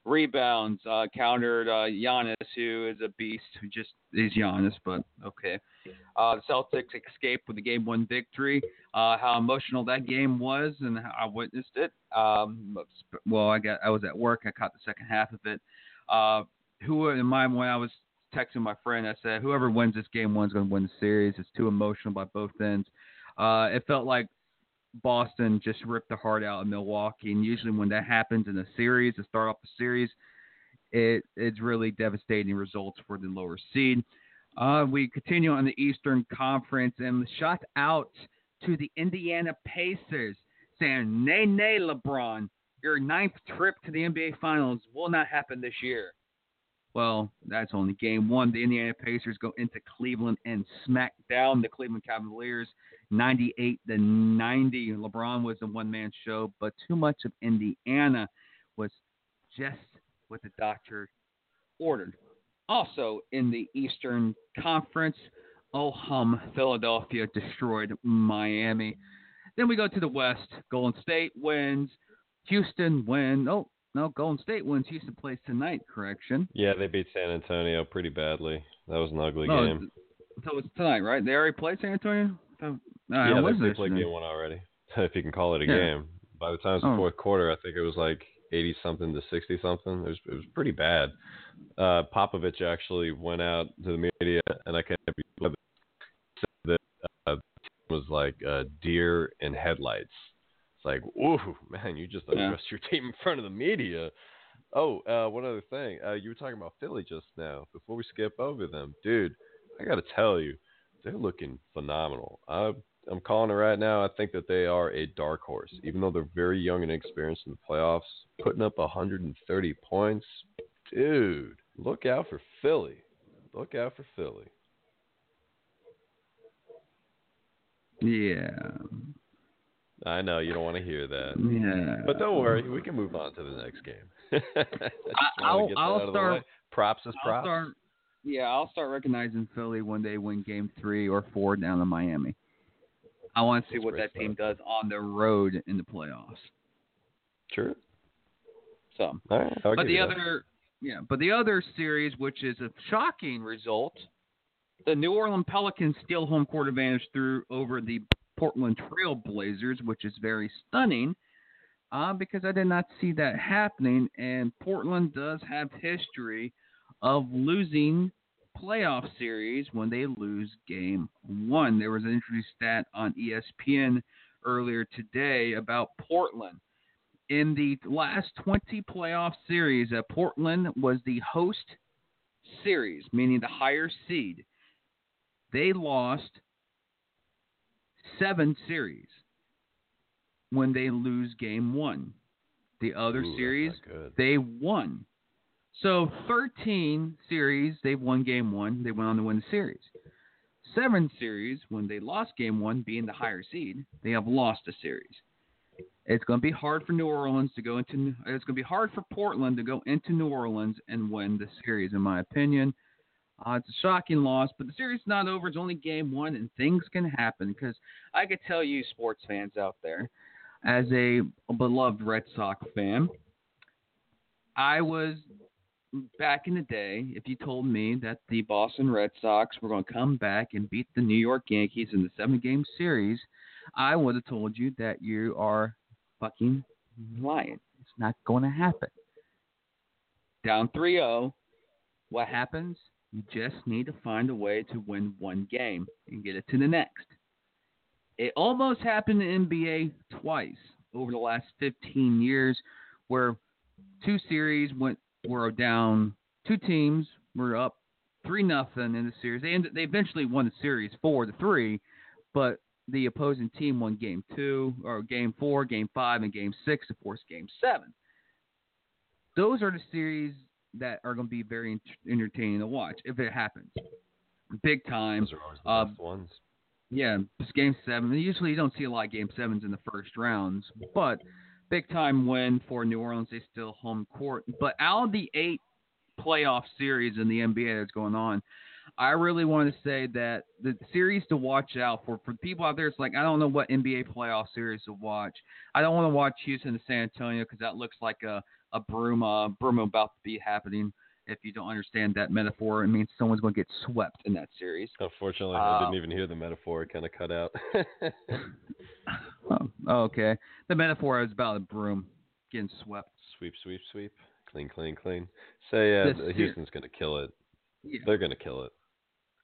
rebounds, uh, countered uh, Giannis, who is a beast, who just is Giannis, but okay. Uh, the Celtics escaped with a game one victory. Uh, how emotional that game was, and I witnessed it. Um, well, I got I was at work. I caught the second half of it. Uh, who in my when I was texting my friend, I said, whoever wins this game one is going to win the series. It's too emotional by both ends. Uh, it felt like Boston just ripped the heart out of Milwaukee, and usually when that happens in a series, to start off the series, it it's really devastating results for the lower seed. Uh, we continue on the Eastern Conference and shot out to the Indiana Pacers, saying, "Nay, nay, LeBron, your ninth trip to the NBA Finals will not happen this year." Well, that's only game one. The Indiana Pacers go into Cleveland and smack down the Cleveland Cavaliers 98 to 90. LeBron was a one man show, but too much of Indiana was just what the doctor ordered. Also in the Eastern Conference, oh hum, Philadelphia destroyed Miami. Then we go to the West. Golden State wins. Houston win. Oh, no, Golden State wins. Houston plays tonight, correction. yeah, they beat San Antonio pretty badly. That was an ugly No, game. So it's tonight, right? They already played San Antonio? So, yeah, they, they played game one already. if you can call it a Yeah. game. By the time it was the Oh. fourth quarter, I think it was like eighty something to sixty something. It was it was pretty bad. Uh, Popovich actually went out to the media, and I can't believe that uh, the team was like uh, deer in headlights. It's like, ooh, man, you just Yeah. your team in front of the media. Oh, uh, one other thing. Uh, you were talking about Philly just now. Before we skip over them, dude, I got to tell you, they're looking phenomenal. I, I'm calling it right now. I think that they are a dark horse, even though they're very young and inexperienced in the playoffs. Putting up 130 points, dude. Look out for Philly. Look out for Philly. Yeah. I know you don't want to hear that, Yeah. but don't worry, we can move on to the next game. I, I'll, I'll the start- Props is I'll props. start, yeah, I'll start recognizing Philly when they win game three or four down in Miami. I want to see what that team does on the road in the playoffs. True. So, All right. But the you that. other, yeah, but the other series, which is a shocking result, the New Orleans Pelicans steal home court advantage through over the Portland Trail Blazers, which is very stunning. Uh, because I did not see that happening, and Portland does have history of losing playoff series when they lose game one. There was an interesting stat on ESPN earlier today about Portland. In the last 20 playoff series, that Portland was the host series, meaning the higher seed. They lost seven series when they lose game one. The other Ooh, series, they won. So 13 series, they've won game one. They went on to win the series. Seven series, when they lost game one, being the higher seed, they have lost a series. It's going to be hard for New Orleans to go into. It's going to be hard for Portland to go into New Orleans and win the series, in my opinion. Uh, it's a shocking loss, but the series is not over. It's only game one, and things can happen. Because I could tell you, sports fans out there, as a beloved Red Sox fan, I was back in the day. If you told me that the Boston Red Sox were going to come back and beat the New York Yankees in the seven-game series, I would have told you that you are fucking lying. It's not going to happen. Down 3-0. What happens? You just need to find a way to win one game and get it to the next. It almost happened in NBA twice over the last 15 years, where two series went were down. Two teams were up three nothing in the series. They ended, they eventually won the series four to three, but the opposing team won game two or game four, game five, and game six to force game seven. Those are the series that are going to be very ent- entertaining to watch if it happens. Big time. Those are always the Uh, best ones. Yeah, it's game seven. Usually you don't see a lot of game sevens in the first rounds, but big time win for New Orleans. They still home court. But out of the eight playoff series in the NBA that's going on, I really want to say that the series to watch out for for people out there. It's like I don't know what NBA playoff series to watch. I don't want to watch Houston and San Antonio because that looks like a a broom uh, broom about to be happening. If you don't understand that metaphor, it means someone's going to get swept in that series. Unfortunately, uh, I didn't even hear the metaphor. It kind of cut out. Oh, okay. The metaphor is about a broom getting swept. sweep, sweep, sweep. Clean, clean, clean. Say uh, This Houston's going to kill it. Yeah. They're going to kill it.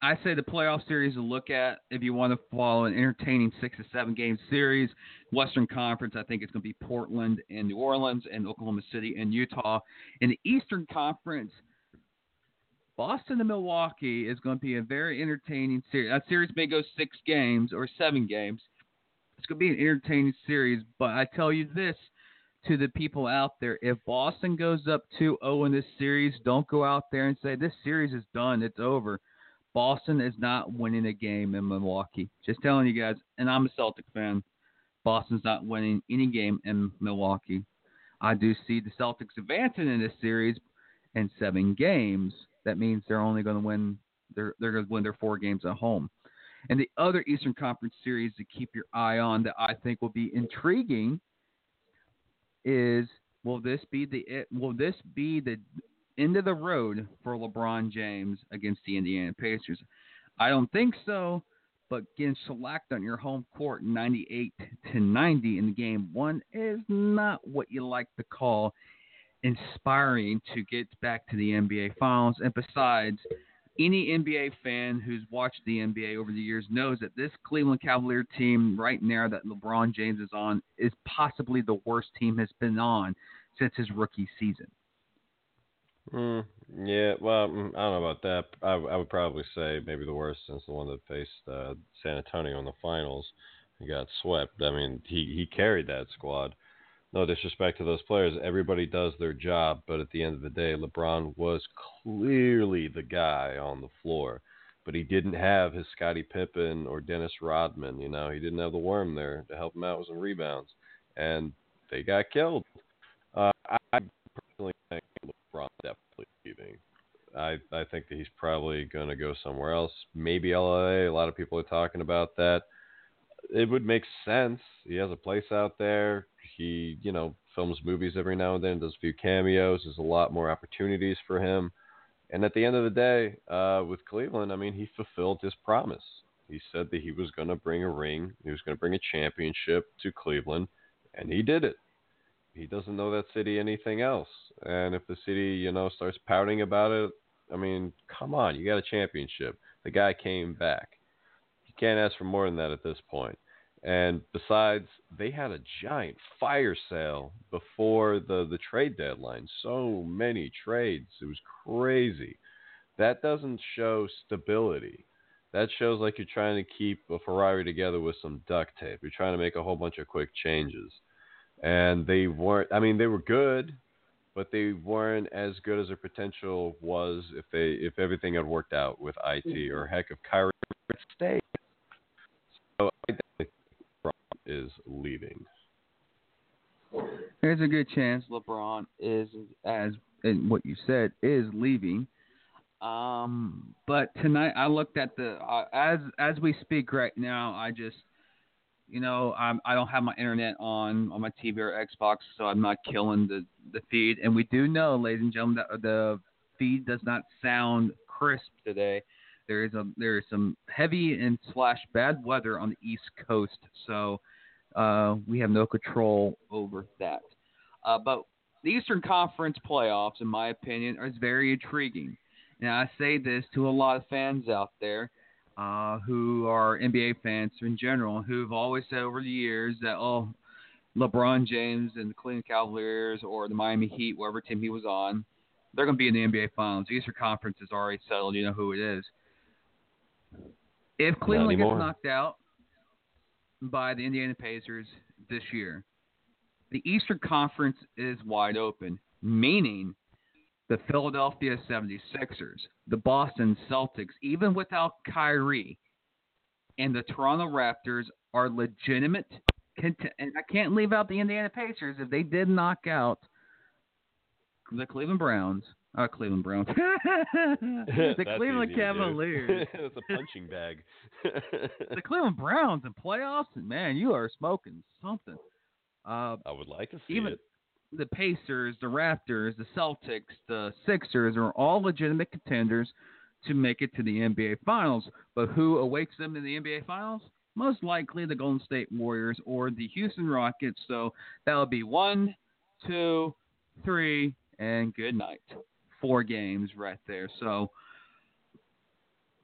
I say the playoff series to look at if you want to follow an entertaining six to seven game series. Western Conference, I think it's going to be Portland and New Orleans and Oklahoma City and Utah. In the Eastern Conference, Boston and Milwaukee is going to be a very entertaining series. That series may go six games or seven games. It's going to be an entertaining series, but I tell you this to the people out there if Boston goes up 2 0 in this series, don't go out there and say this series is done, it's over. Boston is not winning a game in Milwaukee. Just telling you guys, and I'm a Celtic fan. Boston's not winning any game in Milwaukee. I do see the Celtics advancing in this series in seven games. That means they're only going to win. They're they're going to win their four games at home. And the other Eastern Conference series to keep your eye on that I think will be intriguing is will this be the will this be the end of the road for LeBron James against the Indiana Pacers? I don't think so, but getting shellacked on your home court 98 to 90 in game one is not what you like to call inspiring to get back to the NBA Finals. And besides, any NBA fan who's watched the NBA over the years knows that this Cleveland Cavalier team right now that LeBron James is on is possibly the worst team has been on since his rookie season. Mm, yeah, well, mm, I don't know about that. I, I would probably say maybe the worst since the one that faced uh, San Antonio in the finals. and got swept. I mean, he, he carried that squad. No disrespect to those players. Everybody does their job, but at the end of the day, LeBron was clearly the guy on the floor. But he didn't have his Scottie Pippen or Dennis Rodman. You know, he didn't have the worm there to help him out with some rebounds, and they got killed. Uh, I personally think LeBron definitely leaving. I I think that he's probably going to go somewhere else. Maybe LA. A lot of people are talking about that. it would make sense. He has a place out there. He, you know, films movies every now and then, does a few cameos. There's a lot more opportunities for him. And at the end of the day, uh, with Cleveland, I mean, he fulfilled his promise. He said that he was going to bring a ring, he was going to bring a championship to Cleveland, and he did it. He doesn't know that city anything else. And if the city, you know, starts pouting about it, I mean, come on, you got a championship. The guy came back. You can't ask for more than that at this point. And besides, they had a giant fire sale before the, the trade deadline. So many trades. It was crazy. That doesn't show stability. That shows like you're trying to keep a Ferrari together with some duct tape. You're trying to make a whole bunch of quick changes. And they weren't, I mean, they were good, but they weren't as good as their potential was if they if everything had worked out with IT or heck if Kyrie stayed. So I think is leaving. There's a good chance LeBron is, as in what you said, is leaving. Um, but tonight I looked at the uh, as as we speak right now. I just, you know, I'm I don't have my internet on on my TV or Xbox, so I'm not killing the the feed. And we do know, ladies and gentlemen, that the feed does not sound crisp today. There is a there is some heavy and slash bad weather on the East Coast, so uh, we have no control over that. Uh, but the Eastern Conference playoffs, in my opinion, is very intriguing. And I say this to a lot of fans out there uh, who are NBA fans in general, who've always said over the years that, oh, LeBron James and the Cleveland Cavaliers or the Miami Heat, whatever team he was on, they're going to be in the NBA Finals. The Eastern Conference is already settled. You know who it is. If Cleveland gets knocked out, by the Indiana Pacers this year. The Eastern Conference is wide open, meaning the Philadelphia 76ers, the Boston Celtics, even without Kyrie, and the Toronto Raptors are legitimate. Cont- and I can't leave out the Indiana Pacers if they did knock out the Cleveland Browns uh, Cleveland Browns. the Cleveland Cavaliers. it's a punching bag. the Cleveland Browns in playoffs, man, you are smoking something. Uh, I would like to see even it. The Pacers, the Raptors, the Celtics, the Sixers are all legitimate contenders to make it to the NBA Finals. But who awaits them in the NBA Finals? Most likely the Golden State Warriors or the Houston Rockets. So that would be one, two, three, and good night four games right there. So,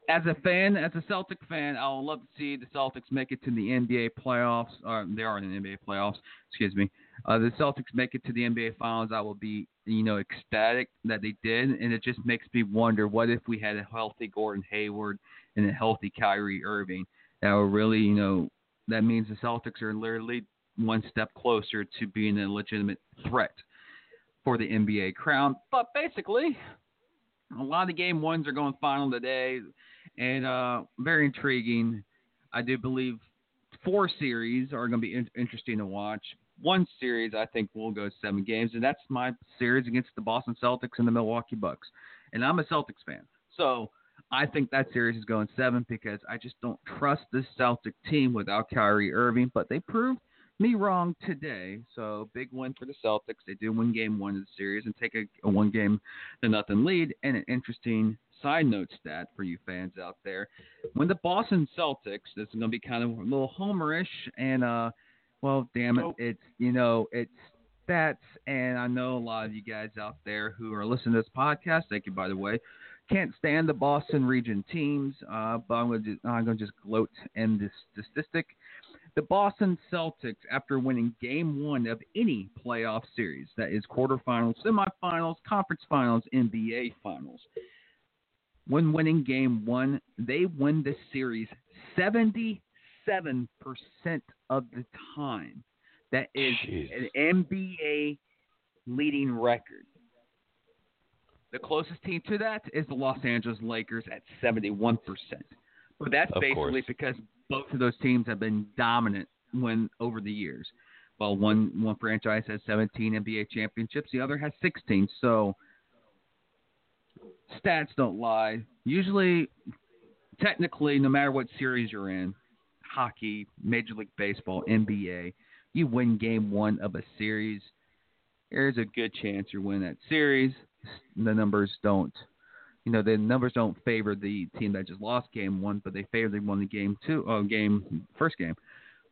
as a fan, as a Celtic fan, I would love to see the Celtics make it to the NBA playoffs. Or they are in the NBA playoffs. Excuse me. Uh, the Celtics make it to the NBA finals. I will be, you know, ecstatic that they did, and it just makes me wonder: what if we had a healthy Gordon Hayward and a healthy Kyrie Irving? That would really, you know, that means the Celtics are literally one step closer to being a legitimate threat for the NBA crown. But basically, a lot of the game ones are going final today, and uh, very intriguing. I do believe four series are going to be in- interesting to watch. One series I think will go seven games, and that's my series against the Boston Celtics and the Milwaukee Bucks. And I'm a Celtics fan, so I think that series is going seven because I just don't trust this Celtic team without Kyrie Irving. But they proved me wrong today. So big win for the Celtics. They do win game one of the series and take a, a one game to nothing lead. And an interesting side note stat for you fans out there: when the Boston Celtics, this is going to be kind of a little homerish, and uh, well, damn it, it's you know it's stats, and I know a lot of you guys out there who are listening to this podcast. Thank you, by the way. Can't stand the Boston region teams, uh, but I'm going to I'm going to just gloat in this statistic. The Boston Celtics, after winning game one of any playoff series, that is quarterfinals, semifinals, conference finals, NBA finals, when winning game one, they win the series 77% of the time. That is Jeez. an NBA leading record. The closest team to that is the Los Angeles Lakers at 71%. But that's Of basically course. because both of those teams have been dominant when over the years. Well, one one franchise has 17 NBA championships, the other has 16. So stats don't lie. Usually, technically, no matter what series you're in, hockey, Major League Baseball, NBA, you win game one of a series, there's a good chance you win that series. The numbers don't, you know, the numbers don't favor the team that just lost game one, but they favor the one the game two, oh, game first game.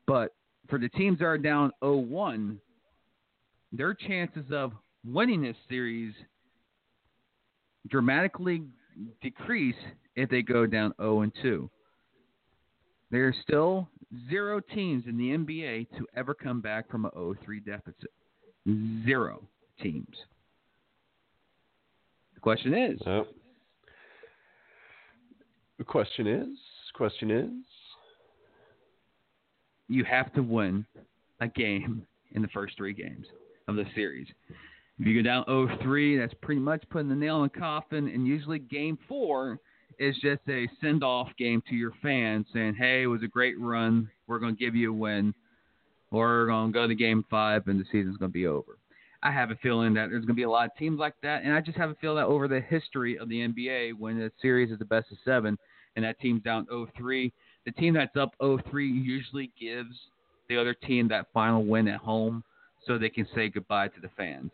But for the teams that are down 0-1, their chances of winning this series dramatically decrease if they go down 0 and 2. There are still zero teams in the NBA to ever come back from a 0-3 deficit. Zero teams. The question is. The question is, question is, you have to win a game in the first three games of the series. If you go down 0-3, that's pretty much putting the nail in the coffin. And usually, game four is just a send-off game to your fans, saying, "Hey, it was a great run. We're going to give you a win, we're going to go to game five, and the season's going to be over." I have a feeling that there's going to be a lot of teams like that, and I just have a feeling that over the history of the NBA, when a series is the best of seven, and that team's down 0-3, the team that's up 0-3 usually gives the other team that final win at home, so they can say goodbye to the fans.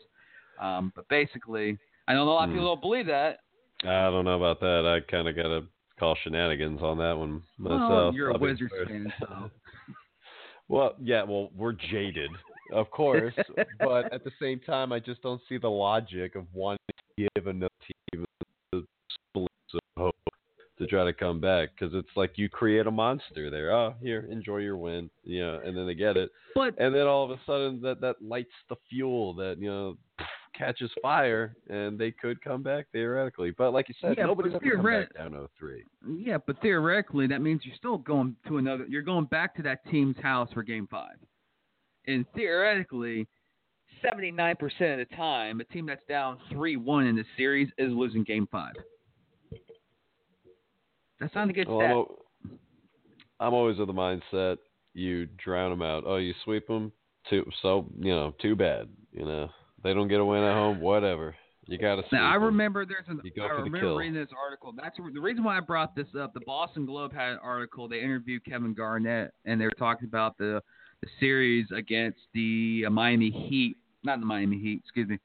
Um, but basically, I know a lot of Hmm. people don't believe that. I don't know about that. I kind of got to call shenanigans on that one myself. Well, you're a I'll Wizards fan, so Well, yeah, well, we're jaded, of course, but at the same time, I just don't see the logic of wanting to give another team the hope to try to come back because it's like you create a monster there. Oh, here, enjoy your win, you know, and then they get it, but and then all of a sudden that that lights the fuel that you know catches fire, and they could come back theoretically. But like you said, Yeah, nobody's ever come back down 0-3. yeah, but theoretically, that means you're still going to another. You're going back to that team's house for Game Five, and theoretically, 79% of the time, a team that's down three-one in the series is losing Game Five. That's not a good Well, stat. I'm, al- I'm always of the mindset you drown them out. Oh, you sweep them, too. So you know, too bad. You know, they don't get a win at home. Whatever. You got to. Now I remember there's an You go I remember kill. reading this article. That's the reason why I brought this up. The Boston Globe had an article. They interviewed Kevin Garnett, and they were talking about the the series against the uh, Miami Heat, not the Miami Heat, excuse me,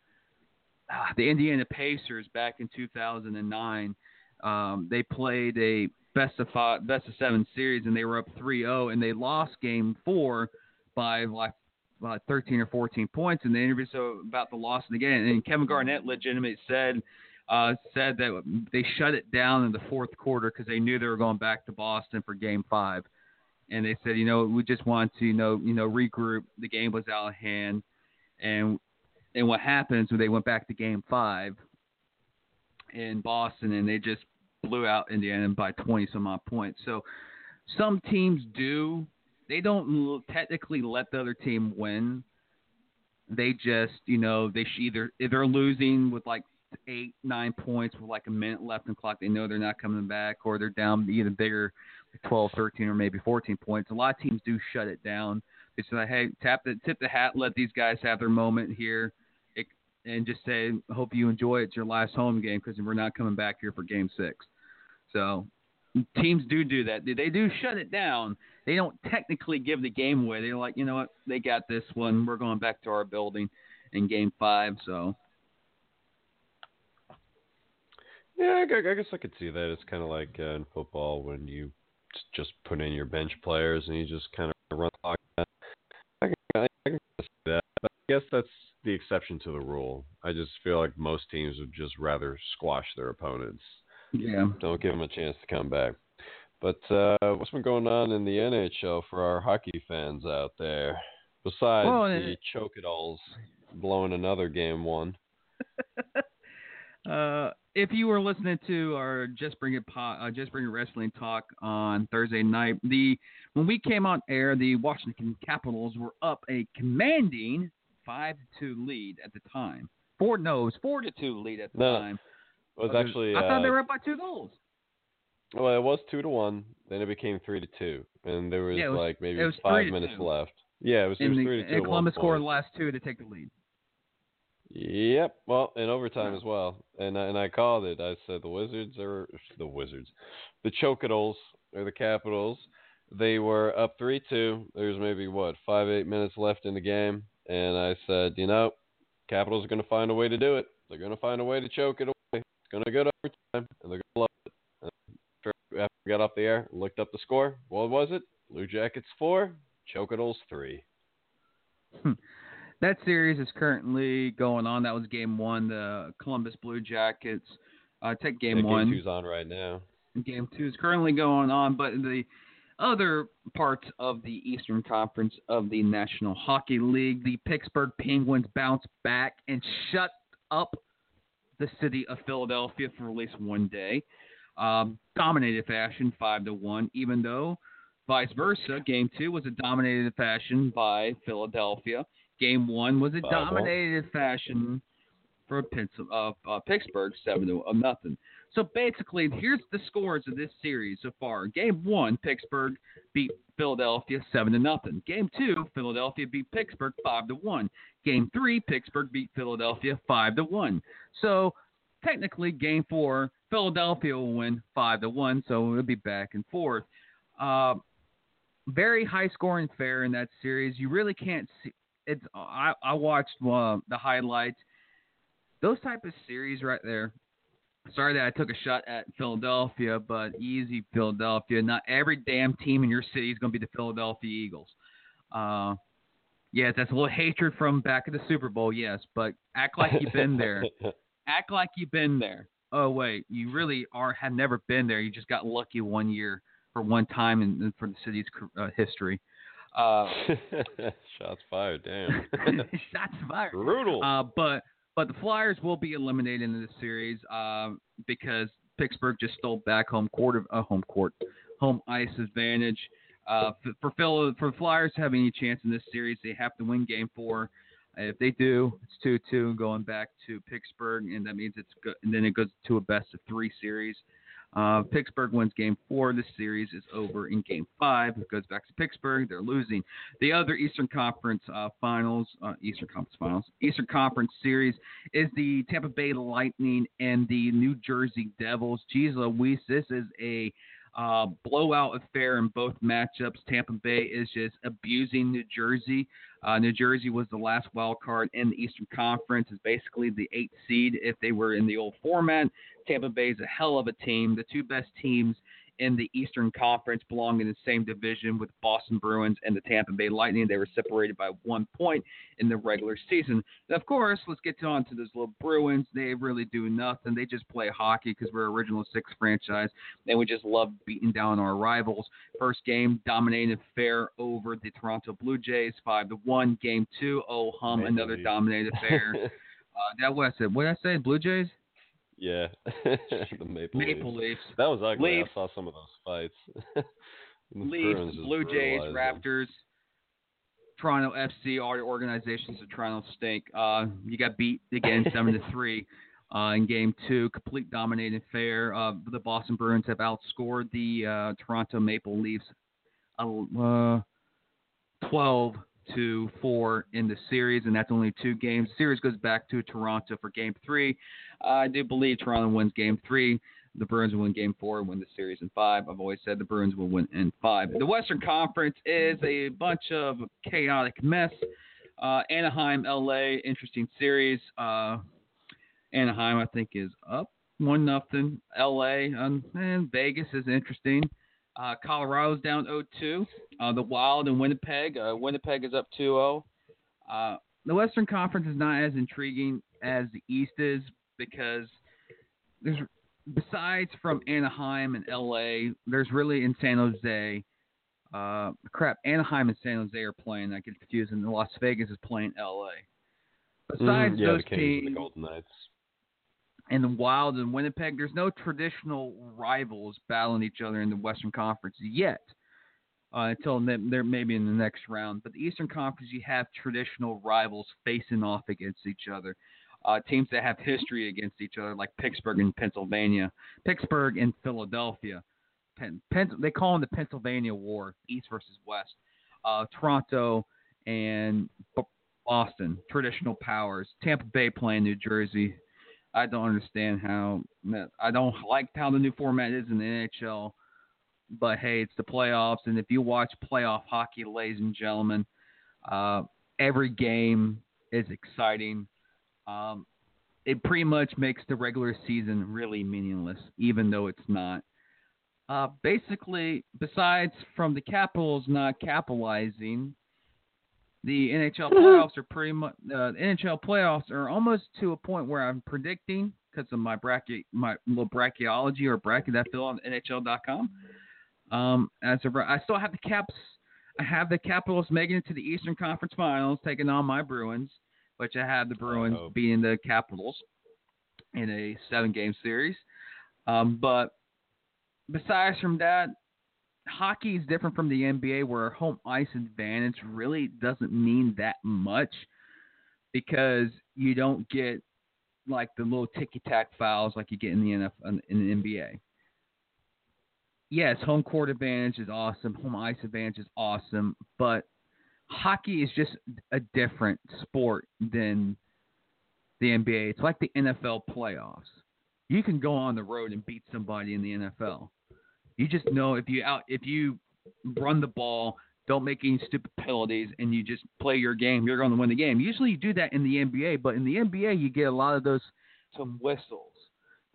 ah, the Indiana Pacers back in 2009. Um, they played a best of five, best of seven series, and they were up 3-0, and they lost Game Four by like uh, 13 or 14 points in the interview so about the loss in the game. And Kevin Garnett legitimately said uh, said that they shut it down in the fourth quarter because they knew they were going back to Boston for Game Five. And they said, you know, we just want to, you know, you know, regroup. The game was out of hand, and and what happens when they went back to Game Five in Boston, and they just blew out Indiana by 20 some odd points. So some teams do they don't technically let the other team win. They just, you know, they either they're losing with like eight, nine points with like a minute left in the clock, they know they're not coming back, or they're down even bigger, 12, 13, or maybe 14 points. A lot of teams do shut it down. It's like, hey, tap the tip the hat, let these guys have their moment here, it, and just say, hope you enjoy it. It's your last home game because we're not coming back here for Game Six. So teams do do that. They do shut it down. They don't technically give the game away. They're like, you know what, they got this one. We're going back to our building in Game Five. So Yeah, I guess I could see that. It's kind of like uh, in football when you just put in your bench players and you just kind of run the clock. I can, I can see that. But I guess that's the exception to the rule. I just feel like most teams would just rather squash their opponents. Yeah, Don't give them a chance to come back. But uh, what's been going on in the NHL for our hockey fans out there? Besides Well, the it- choke it alls blowing another game one. uh, if you were listening to our Just Bring It po- uh, Just Bring It Wrestling talk on Thursday night, the when we came on air, the Washington Capitals were up a commanding five to two lead at the time. Four no, it was four to two lead at the No, time. It was actually I thought uh, they were up by two goals. Well, it was two to one. Then it became three to two, and there was, Yeah, was- like maybe was five minutes two. left. Yeah, it was, it was the, three to two. and Columbus scored the last two to take the lead. Yep. Well, in overtime as well, and I, and I called it. I said the Wizards are the Wizards, the Chokadols are the Capitals. they were up three two. There's maybe what five eight minutes left in the game, and I said, you know, Capitals are going to find a way to do it. They're going to find a way to choke it away. Going to go to overtime, and they're going to love it. And after we got off the air, looked up the score. What was it? Blue Jackets four, Chocodiles three. that series is currently going on. That was game one. The Columbus Blue Jackets uh, take game Yeah, one. Game two's on right now. Game two is currently going on, but the other parts of the Eastern Conference of the National Hockey League, the Pittsburgh Penguins bounce back and shut up the city of Philadelphia for at least one day. Um, dominated fashion, five to one. Even though, vice versa, Game two was a dominated fashion by Philadelphia. Game one was a Five-one. dominated fashion for uh, uh, Pittsburgh, seven to uh, nothing. So basically, here's the scores of this series so far. Game one, Pittsburgh beat Philadelphia seven to nothing. Game two, Philadelphia beat Pittsburgh five to one. Game three, Pittsburgh beat Philadelphia five to one. So technically, game four, Philadelphia will win five to one. So it'll be back and forth. Uh, very high scoring fair in that series. You really can't see. It's I, I watched uh, the highlights. Those type of series right there sorry that I took a shot at Philadelphia, but easy Philadelphia. Not every damn team in your city is going to be the Philadelphia Eagles. Uh, yes, that's a little hatred from back at the Super Bowl, yes, but act like you've been there. act like you've been there. Oh wait, you really are have never been there. You just got lucky one year for one time in, in for the city's uh, history. Uh, Shots fired. Damn. shots fired. Brutal. Uh, but but the Flyers will be eliminated in this series uh, because Pittsburgh just stole back home court of uh, home court home ice advantage. Uh, for Phil, for the Flyers to have any chance in this series, they have to win Game Four. If they do, it's two two going back to Pittsburgh, and that means it's good. And then it goes to a best of three series. Uh, Pittsburgh wins game four. This series is over in game five. It goes back to Pittsburgh. They're losing. The other Eastern Conference uh, finals, uh, Eastern Conference finals, Eastern Conference series is the Tampa Bay Lightning and the New Jersey Devils. Jeez Louise, this is a uh, blowout affair in both matchups. Tampa Bay is just abusing New Jersey. Uh, New Jersey was the last wild card in the Eastern Conference. Is basically the eighth seed if they were in the old format. Tampa Bay is a hell of a team. The two best teams in the Eastern Conference belong in the same division with Boston Bruins and the Tampa Bay Lightning. They were separated by one point in the regular season. And of course, let's get on to those little Bruins. They really do nothing. They just play hockey because we're original six franchise and we just love beating down our rivals. First game, dominated fair over the Toronto Blue Jays, five to one. Game two, oh hum, another dominated fair. uh, that what I said. What did I say? Blue Jays? Yeah. the Maple, Maple Leafs. Leafs. That was ugly. Leafs. I saw some of those fights. Leafs, Blue Jays. Raptors, Toronto FC, all your organizations of Toronto stink. Uh, you got beat again, seven to three, uh, in Game Two. Complete dominating fair. Uh, the Boston Bruins have outscored the uh, Toronto Maple Leafs, uh, twelve to four in the series, and that's only two games. The series goes back to Toronto for Game Three. I do believe Toronto wins Game Three. The Bruins will win Game Four and win the series in five. I've always said the Bruins will win in five. The Western Conference is a bunch of chaotic mess. Uh, Anaheim, LA, interesting series. Uh, Anaheim, I think, is up one nothing. LA um, and Vegas is interesting. Uh, Colorado's down 0-2. Uh, the Wild and Winnipeg. Uh, Winnipeg is up 2-0. Uh, the Western Conference is not as intriguing as the East is because there's besides from Anaheim and LA, there's really in San Jose. Uh, crap, Anaheim and San Jose are playing. I get confused, and Las Vegas is playing LA. Besides Mm, yeah, those the Kings and teams and the Wild and Winnipeg, there's no traditional rivals battling each other in the Western Conference yet. Uh, until they're maybe in the next round, but the Eastern Conference, you have traditional rivals facing off against each other uh, teams that have history against each other, like Pittsburgh and Pennsylvania, Pittsburgh and Philadelphia. They call them the Pennsylvania War, East versus West. Uh, Toronto and Boston, traditional powers. Tampa Bay playing New Jersey. I don't understand how. I don't like how the new format is in the NHL. but hey, it's the playoffs, and if you watch playoff hockey, ladies and gentlemen, uh, every game is exciting. Um, it pretty much makes the regular season really meaningless, even though it's not. Uh, basically, besides from the Capitals not capitalizing, the NHL playoffs are pretty much uh, NHL playoffs are almost to a point where I'm predicting because of my bracket my little brachiology or bracket that fill on NHL.com. Um, as of, I still have the Caps. I have the Capitals making it to the Eastern Conference Finals, taking on my Bruins, which I have the Bruins Oh. beating the Capitals in a seven-game series. Um, but besides from that, hockey is different from the NBA, where home ice advantage really doesn't mean that much because you don't get like the little ticky tack fouls like you get in the in the NBA. Yes, home court advantage is awesome. Home ice advantage is awesome, but hockey is just a different sport than the NBA. It's like the NFL playoffs. You can go on the road and beat somebody in the NFL. You just know if you out if you run the ball, don't make any stupid penalties, and you just play your game, you're going to win the game. Usually you do that in the NBA, but in the NBA you get a lot of those some whistles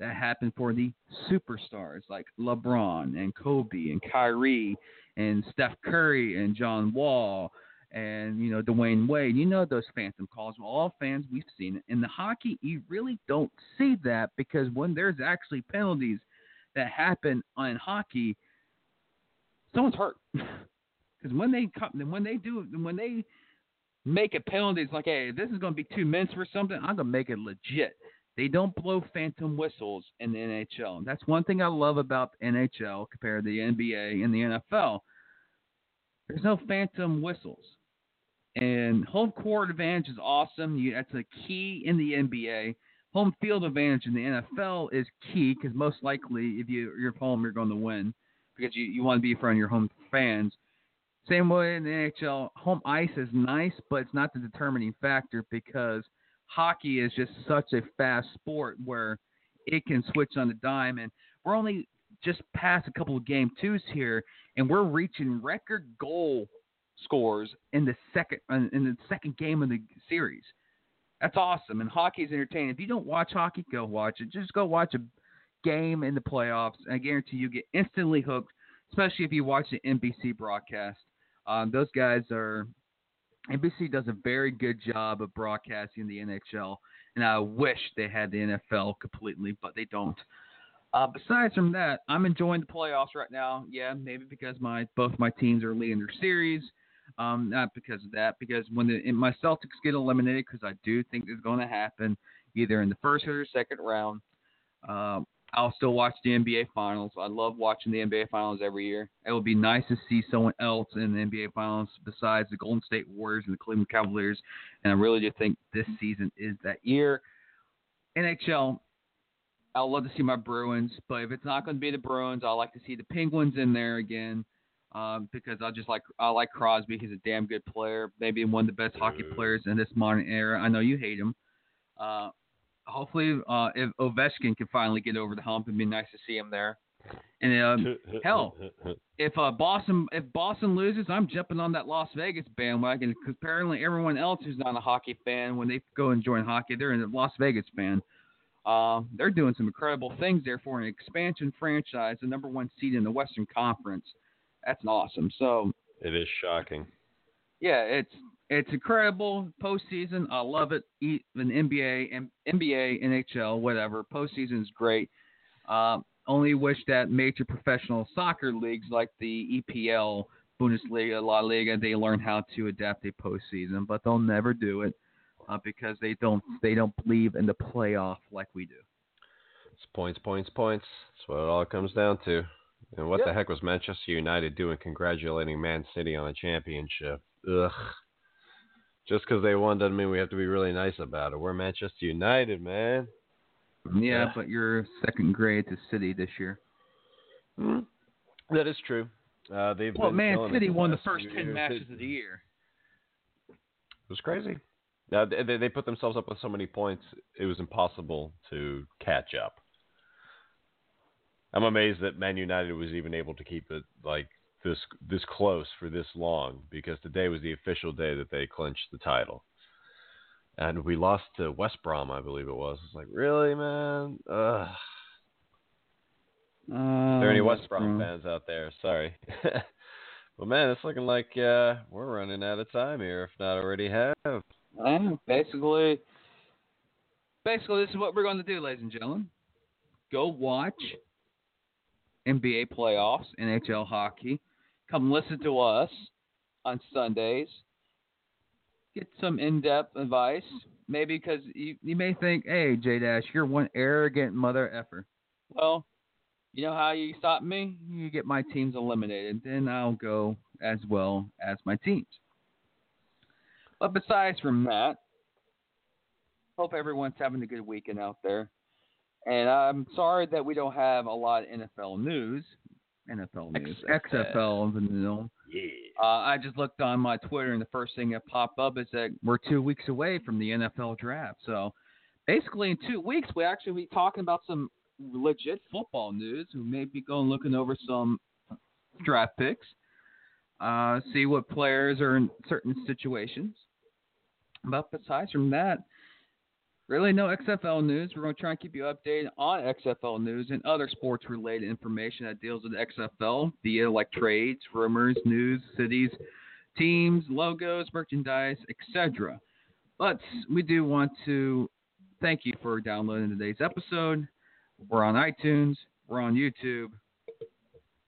that happen for the superstars like LeBron and Kobe and Kyrie and Steph Curry and John Wall and you know Dwyane Wade. You know those phantom calls. All fans we've seen it. In the hockey, you really don't see that because when there's actually penalties that happen on hockey, someone's hurt. Because when they come, when they do, when they make a penalty, it's like, hey, this is going to be two minutes for something. I'm going to make it legit. They don't blow phantom whistles in the NHL. That's one thing I love about NHL compared to the NBA and the NFL. There's no phantom whistles. And home court advantage is awesome. You, that's a key in the NBA. Home field advantage in the NFL is key because most likely, if you, you're home, you're going to win because you, you want to be in front of your home fans. Same way in the NHL, home ice is nice, but it's not the determining factor because hockey is just such a fast sport where it can switch on a dime. And we're only just past a couple of game twos here, and we're reaching record goal scores in the second in the second game of the series. That's awesome, and hockey is entertaining. If you don't watch hockey, go watch it. Just go watch a game in the playoffs. I guarantee you get instantly hooked, especially if you watch the NBC broadcast. Um, those guys are NBC does a very good job of broadcasting the NHL, and I wish they had the NFL completely, but they don't. Uh, besides from that, I'm enjoying the playoffs right now. Yeah, maybe because my both my teams are leading their series. Um, not because of that, because when the, my Celtics get eliminated, because I do think it's going to happen either in the first or second round. Um, I'll still watch the NBA Finals. I love watching the NBA Finals every year. It would be nice to see someone else in the NBA Finals besides the Golden State Warriors and the Cleveland Cavaliers. And I really do think this season is that year. NHL, I'd love to see my Bruins, but if it's not going to be the Bruins, I like to see the Penguins in there again. Um, because I just like I like Crosby. He's a damn good player, maybe one of the best hockey players in this modern era. I know you hate him. Uh, hopefully, uh, if Ovechkin can finally get over the hump, it'd be nice to see him there. And um, hell, if uh, Boston if Boston loses, I'm jumping on that Las Vegas bandwagon because apparently everyone else who's not a hockey fan, when they go and join hockey, they're a Las Vegas fan. Uh, they're doing some incredible things there for an expansion franchise, the number one seed in the Western Conference. That's awesome. So It is shocking. yeah, it's it's incredible postseason. I love it. E- An NBA, M- NBA, NHL, whatever. Postseason is great. Um, only wish that major professional soccer leagues like the EPL, Bundesliga, La Liga, they learn how to adapt a postseason, but they'll never do it uh, because they don't they don't believe in the playoff like we do. It's points, points, points. That's what it all comes down to. And what the heck was Manchester United doing congratulating Man City on a championship? Ugh. Just because they won doesn't mean we have to be really nice about it. We're Manchester United, man. Yeah, Yeah. but you're second grade to City this year. Hmm. That is true. Uh, they've Well, been Man City the won the first ten years. matches of the year. It was crazy. They, they- they put themselves up with so many points, it was impossible to catch up. I'm amazed that Man United was even able to keep it like this this close for this long because today was the official day that they clinched the title. And we lost to West Brom, I believe it was. It's like, really, man? Ugh. Uh, there any West Brom fans out there? Sorry. but man, it's looking like uh, we're running out of time here, if not already have. Uh, basically, basically, this is what we're going to do, ladies and gentlemen. Go watch NBA playoffs, NHL hockey. Come listen to us on Sundays. Get some in-depth advice. Maybe because you, you may think, hey, J Dash, you're one arrogant mother effer. Well, you know how you stop me? You get my teams eliminated. Then I'll go as well as my teams. But besides from that, hope everyone's having a good weekend out there. And I'm sorry that we don't have a lot of NFL news. NFL news. XFL. Know. Yeah. Uh, I just looked on my Twitter, and the first thing that popped up is that we're two weeks away from the NFL draft. So basically, in two weeks, we actually be talking about some legit football news. We may be going looking over some draft picks, uh, see what players are in certain situations. But besides from that, really no XFL news. We're going to try and keep you updated on XFL news and other sports related information that deals with XFL via like trades, rumors, news, cities, teams, logos, merchandise, etc. But we do want to thank you for downloading today's episode. We're on iTunes, we're on YouTube,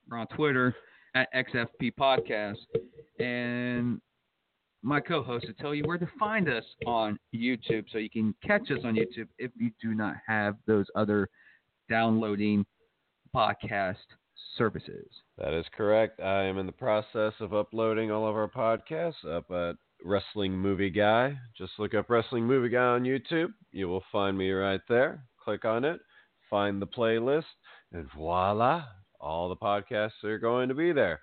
we're on Twitter at XFP Podcast, and my co-host to tell you where to find us on YouTube, so you can catch us on YouTube if you do not have those other downloading podcast services. That is correct. I am in the process of uploading all of our podcasts up at Wrestling Movie Guy. Just look up Wrestling Movie Guy on YouTube. You will find me right there. Click on it, find the playlist, and voila, all the podcasts are going to be there.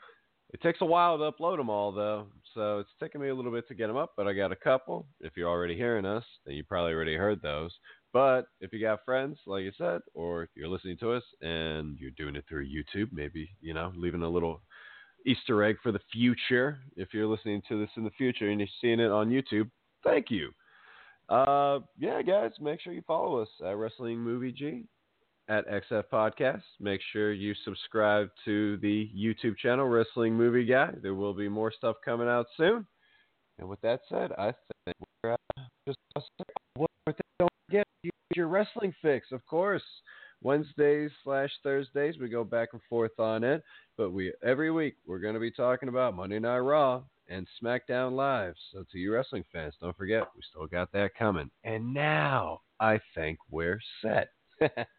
It takes a while to upload them all, though, so it's taking me a little bit to get them up, but I got a couple. If you're already hearing us, then you probably already heard those. But if you got friends, like you said, or you're listening to us and you're doing it through YouTube, maybe, you know, leaving a little Easter egg for the future. If you're listening to this in the future and you're seeing it on YouTube, thank you. Uh, yeah, guys, make sure you follow us at Wrestling Movie G at XF Podcast. Make sure you subscribe to the YouTube channel Wrestling Movie Guy. There will be more stuff coming out soon. And with that said, I think we're uh, just what don't forget your wrestling fix, of course. Wednesdays slash Thursdays we go back and forth on it, but we every week we're going to be talking about Monday Night Raw and SmackDown Live. So to you wrestling fans, don't forget we still got that coming. And now I think we're set.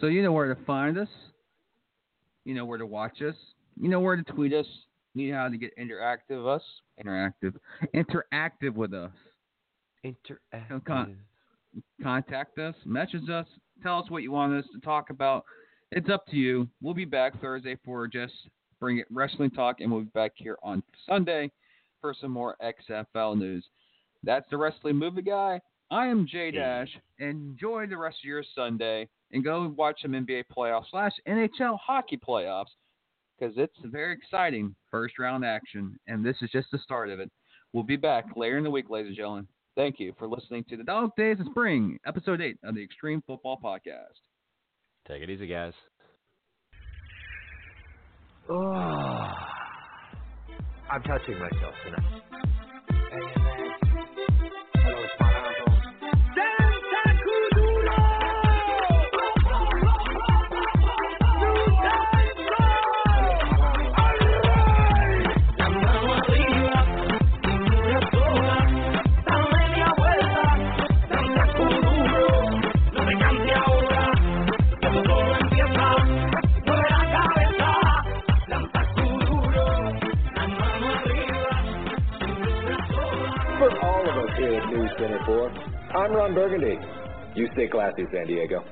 So you know where to find us. You know where to watch us. You know where to tweet us. You know how to get interactive with us. Interactive. Interactive with us. Interactive. Con- contact us. Message us. Tell us what you want us to talk about. It's up to you. We'll be back Thursday for just bring it wrestling talk, and we'll be back here on Sunday for some more XFL news. That's the wrestling movie guy. I am J Dash. Enjoy the rest of your Sunday and go watch some NBA playoffs slash NHL hockey playoffs because it's very exciting first round action, and this is just the start of it. We'll be back later in the week, ladies and gentlemen. Thank you for listening to the Dog Days of Spring, episode eight of the Extreme Football Podcast. Take it easy, guys. Oh, I'm touching myself tonight. 4, I'm Ron Burgundy. You stay classy, San Diego.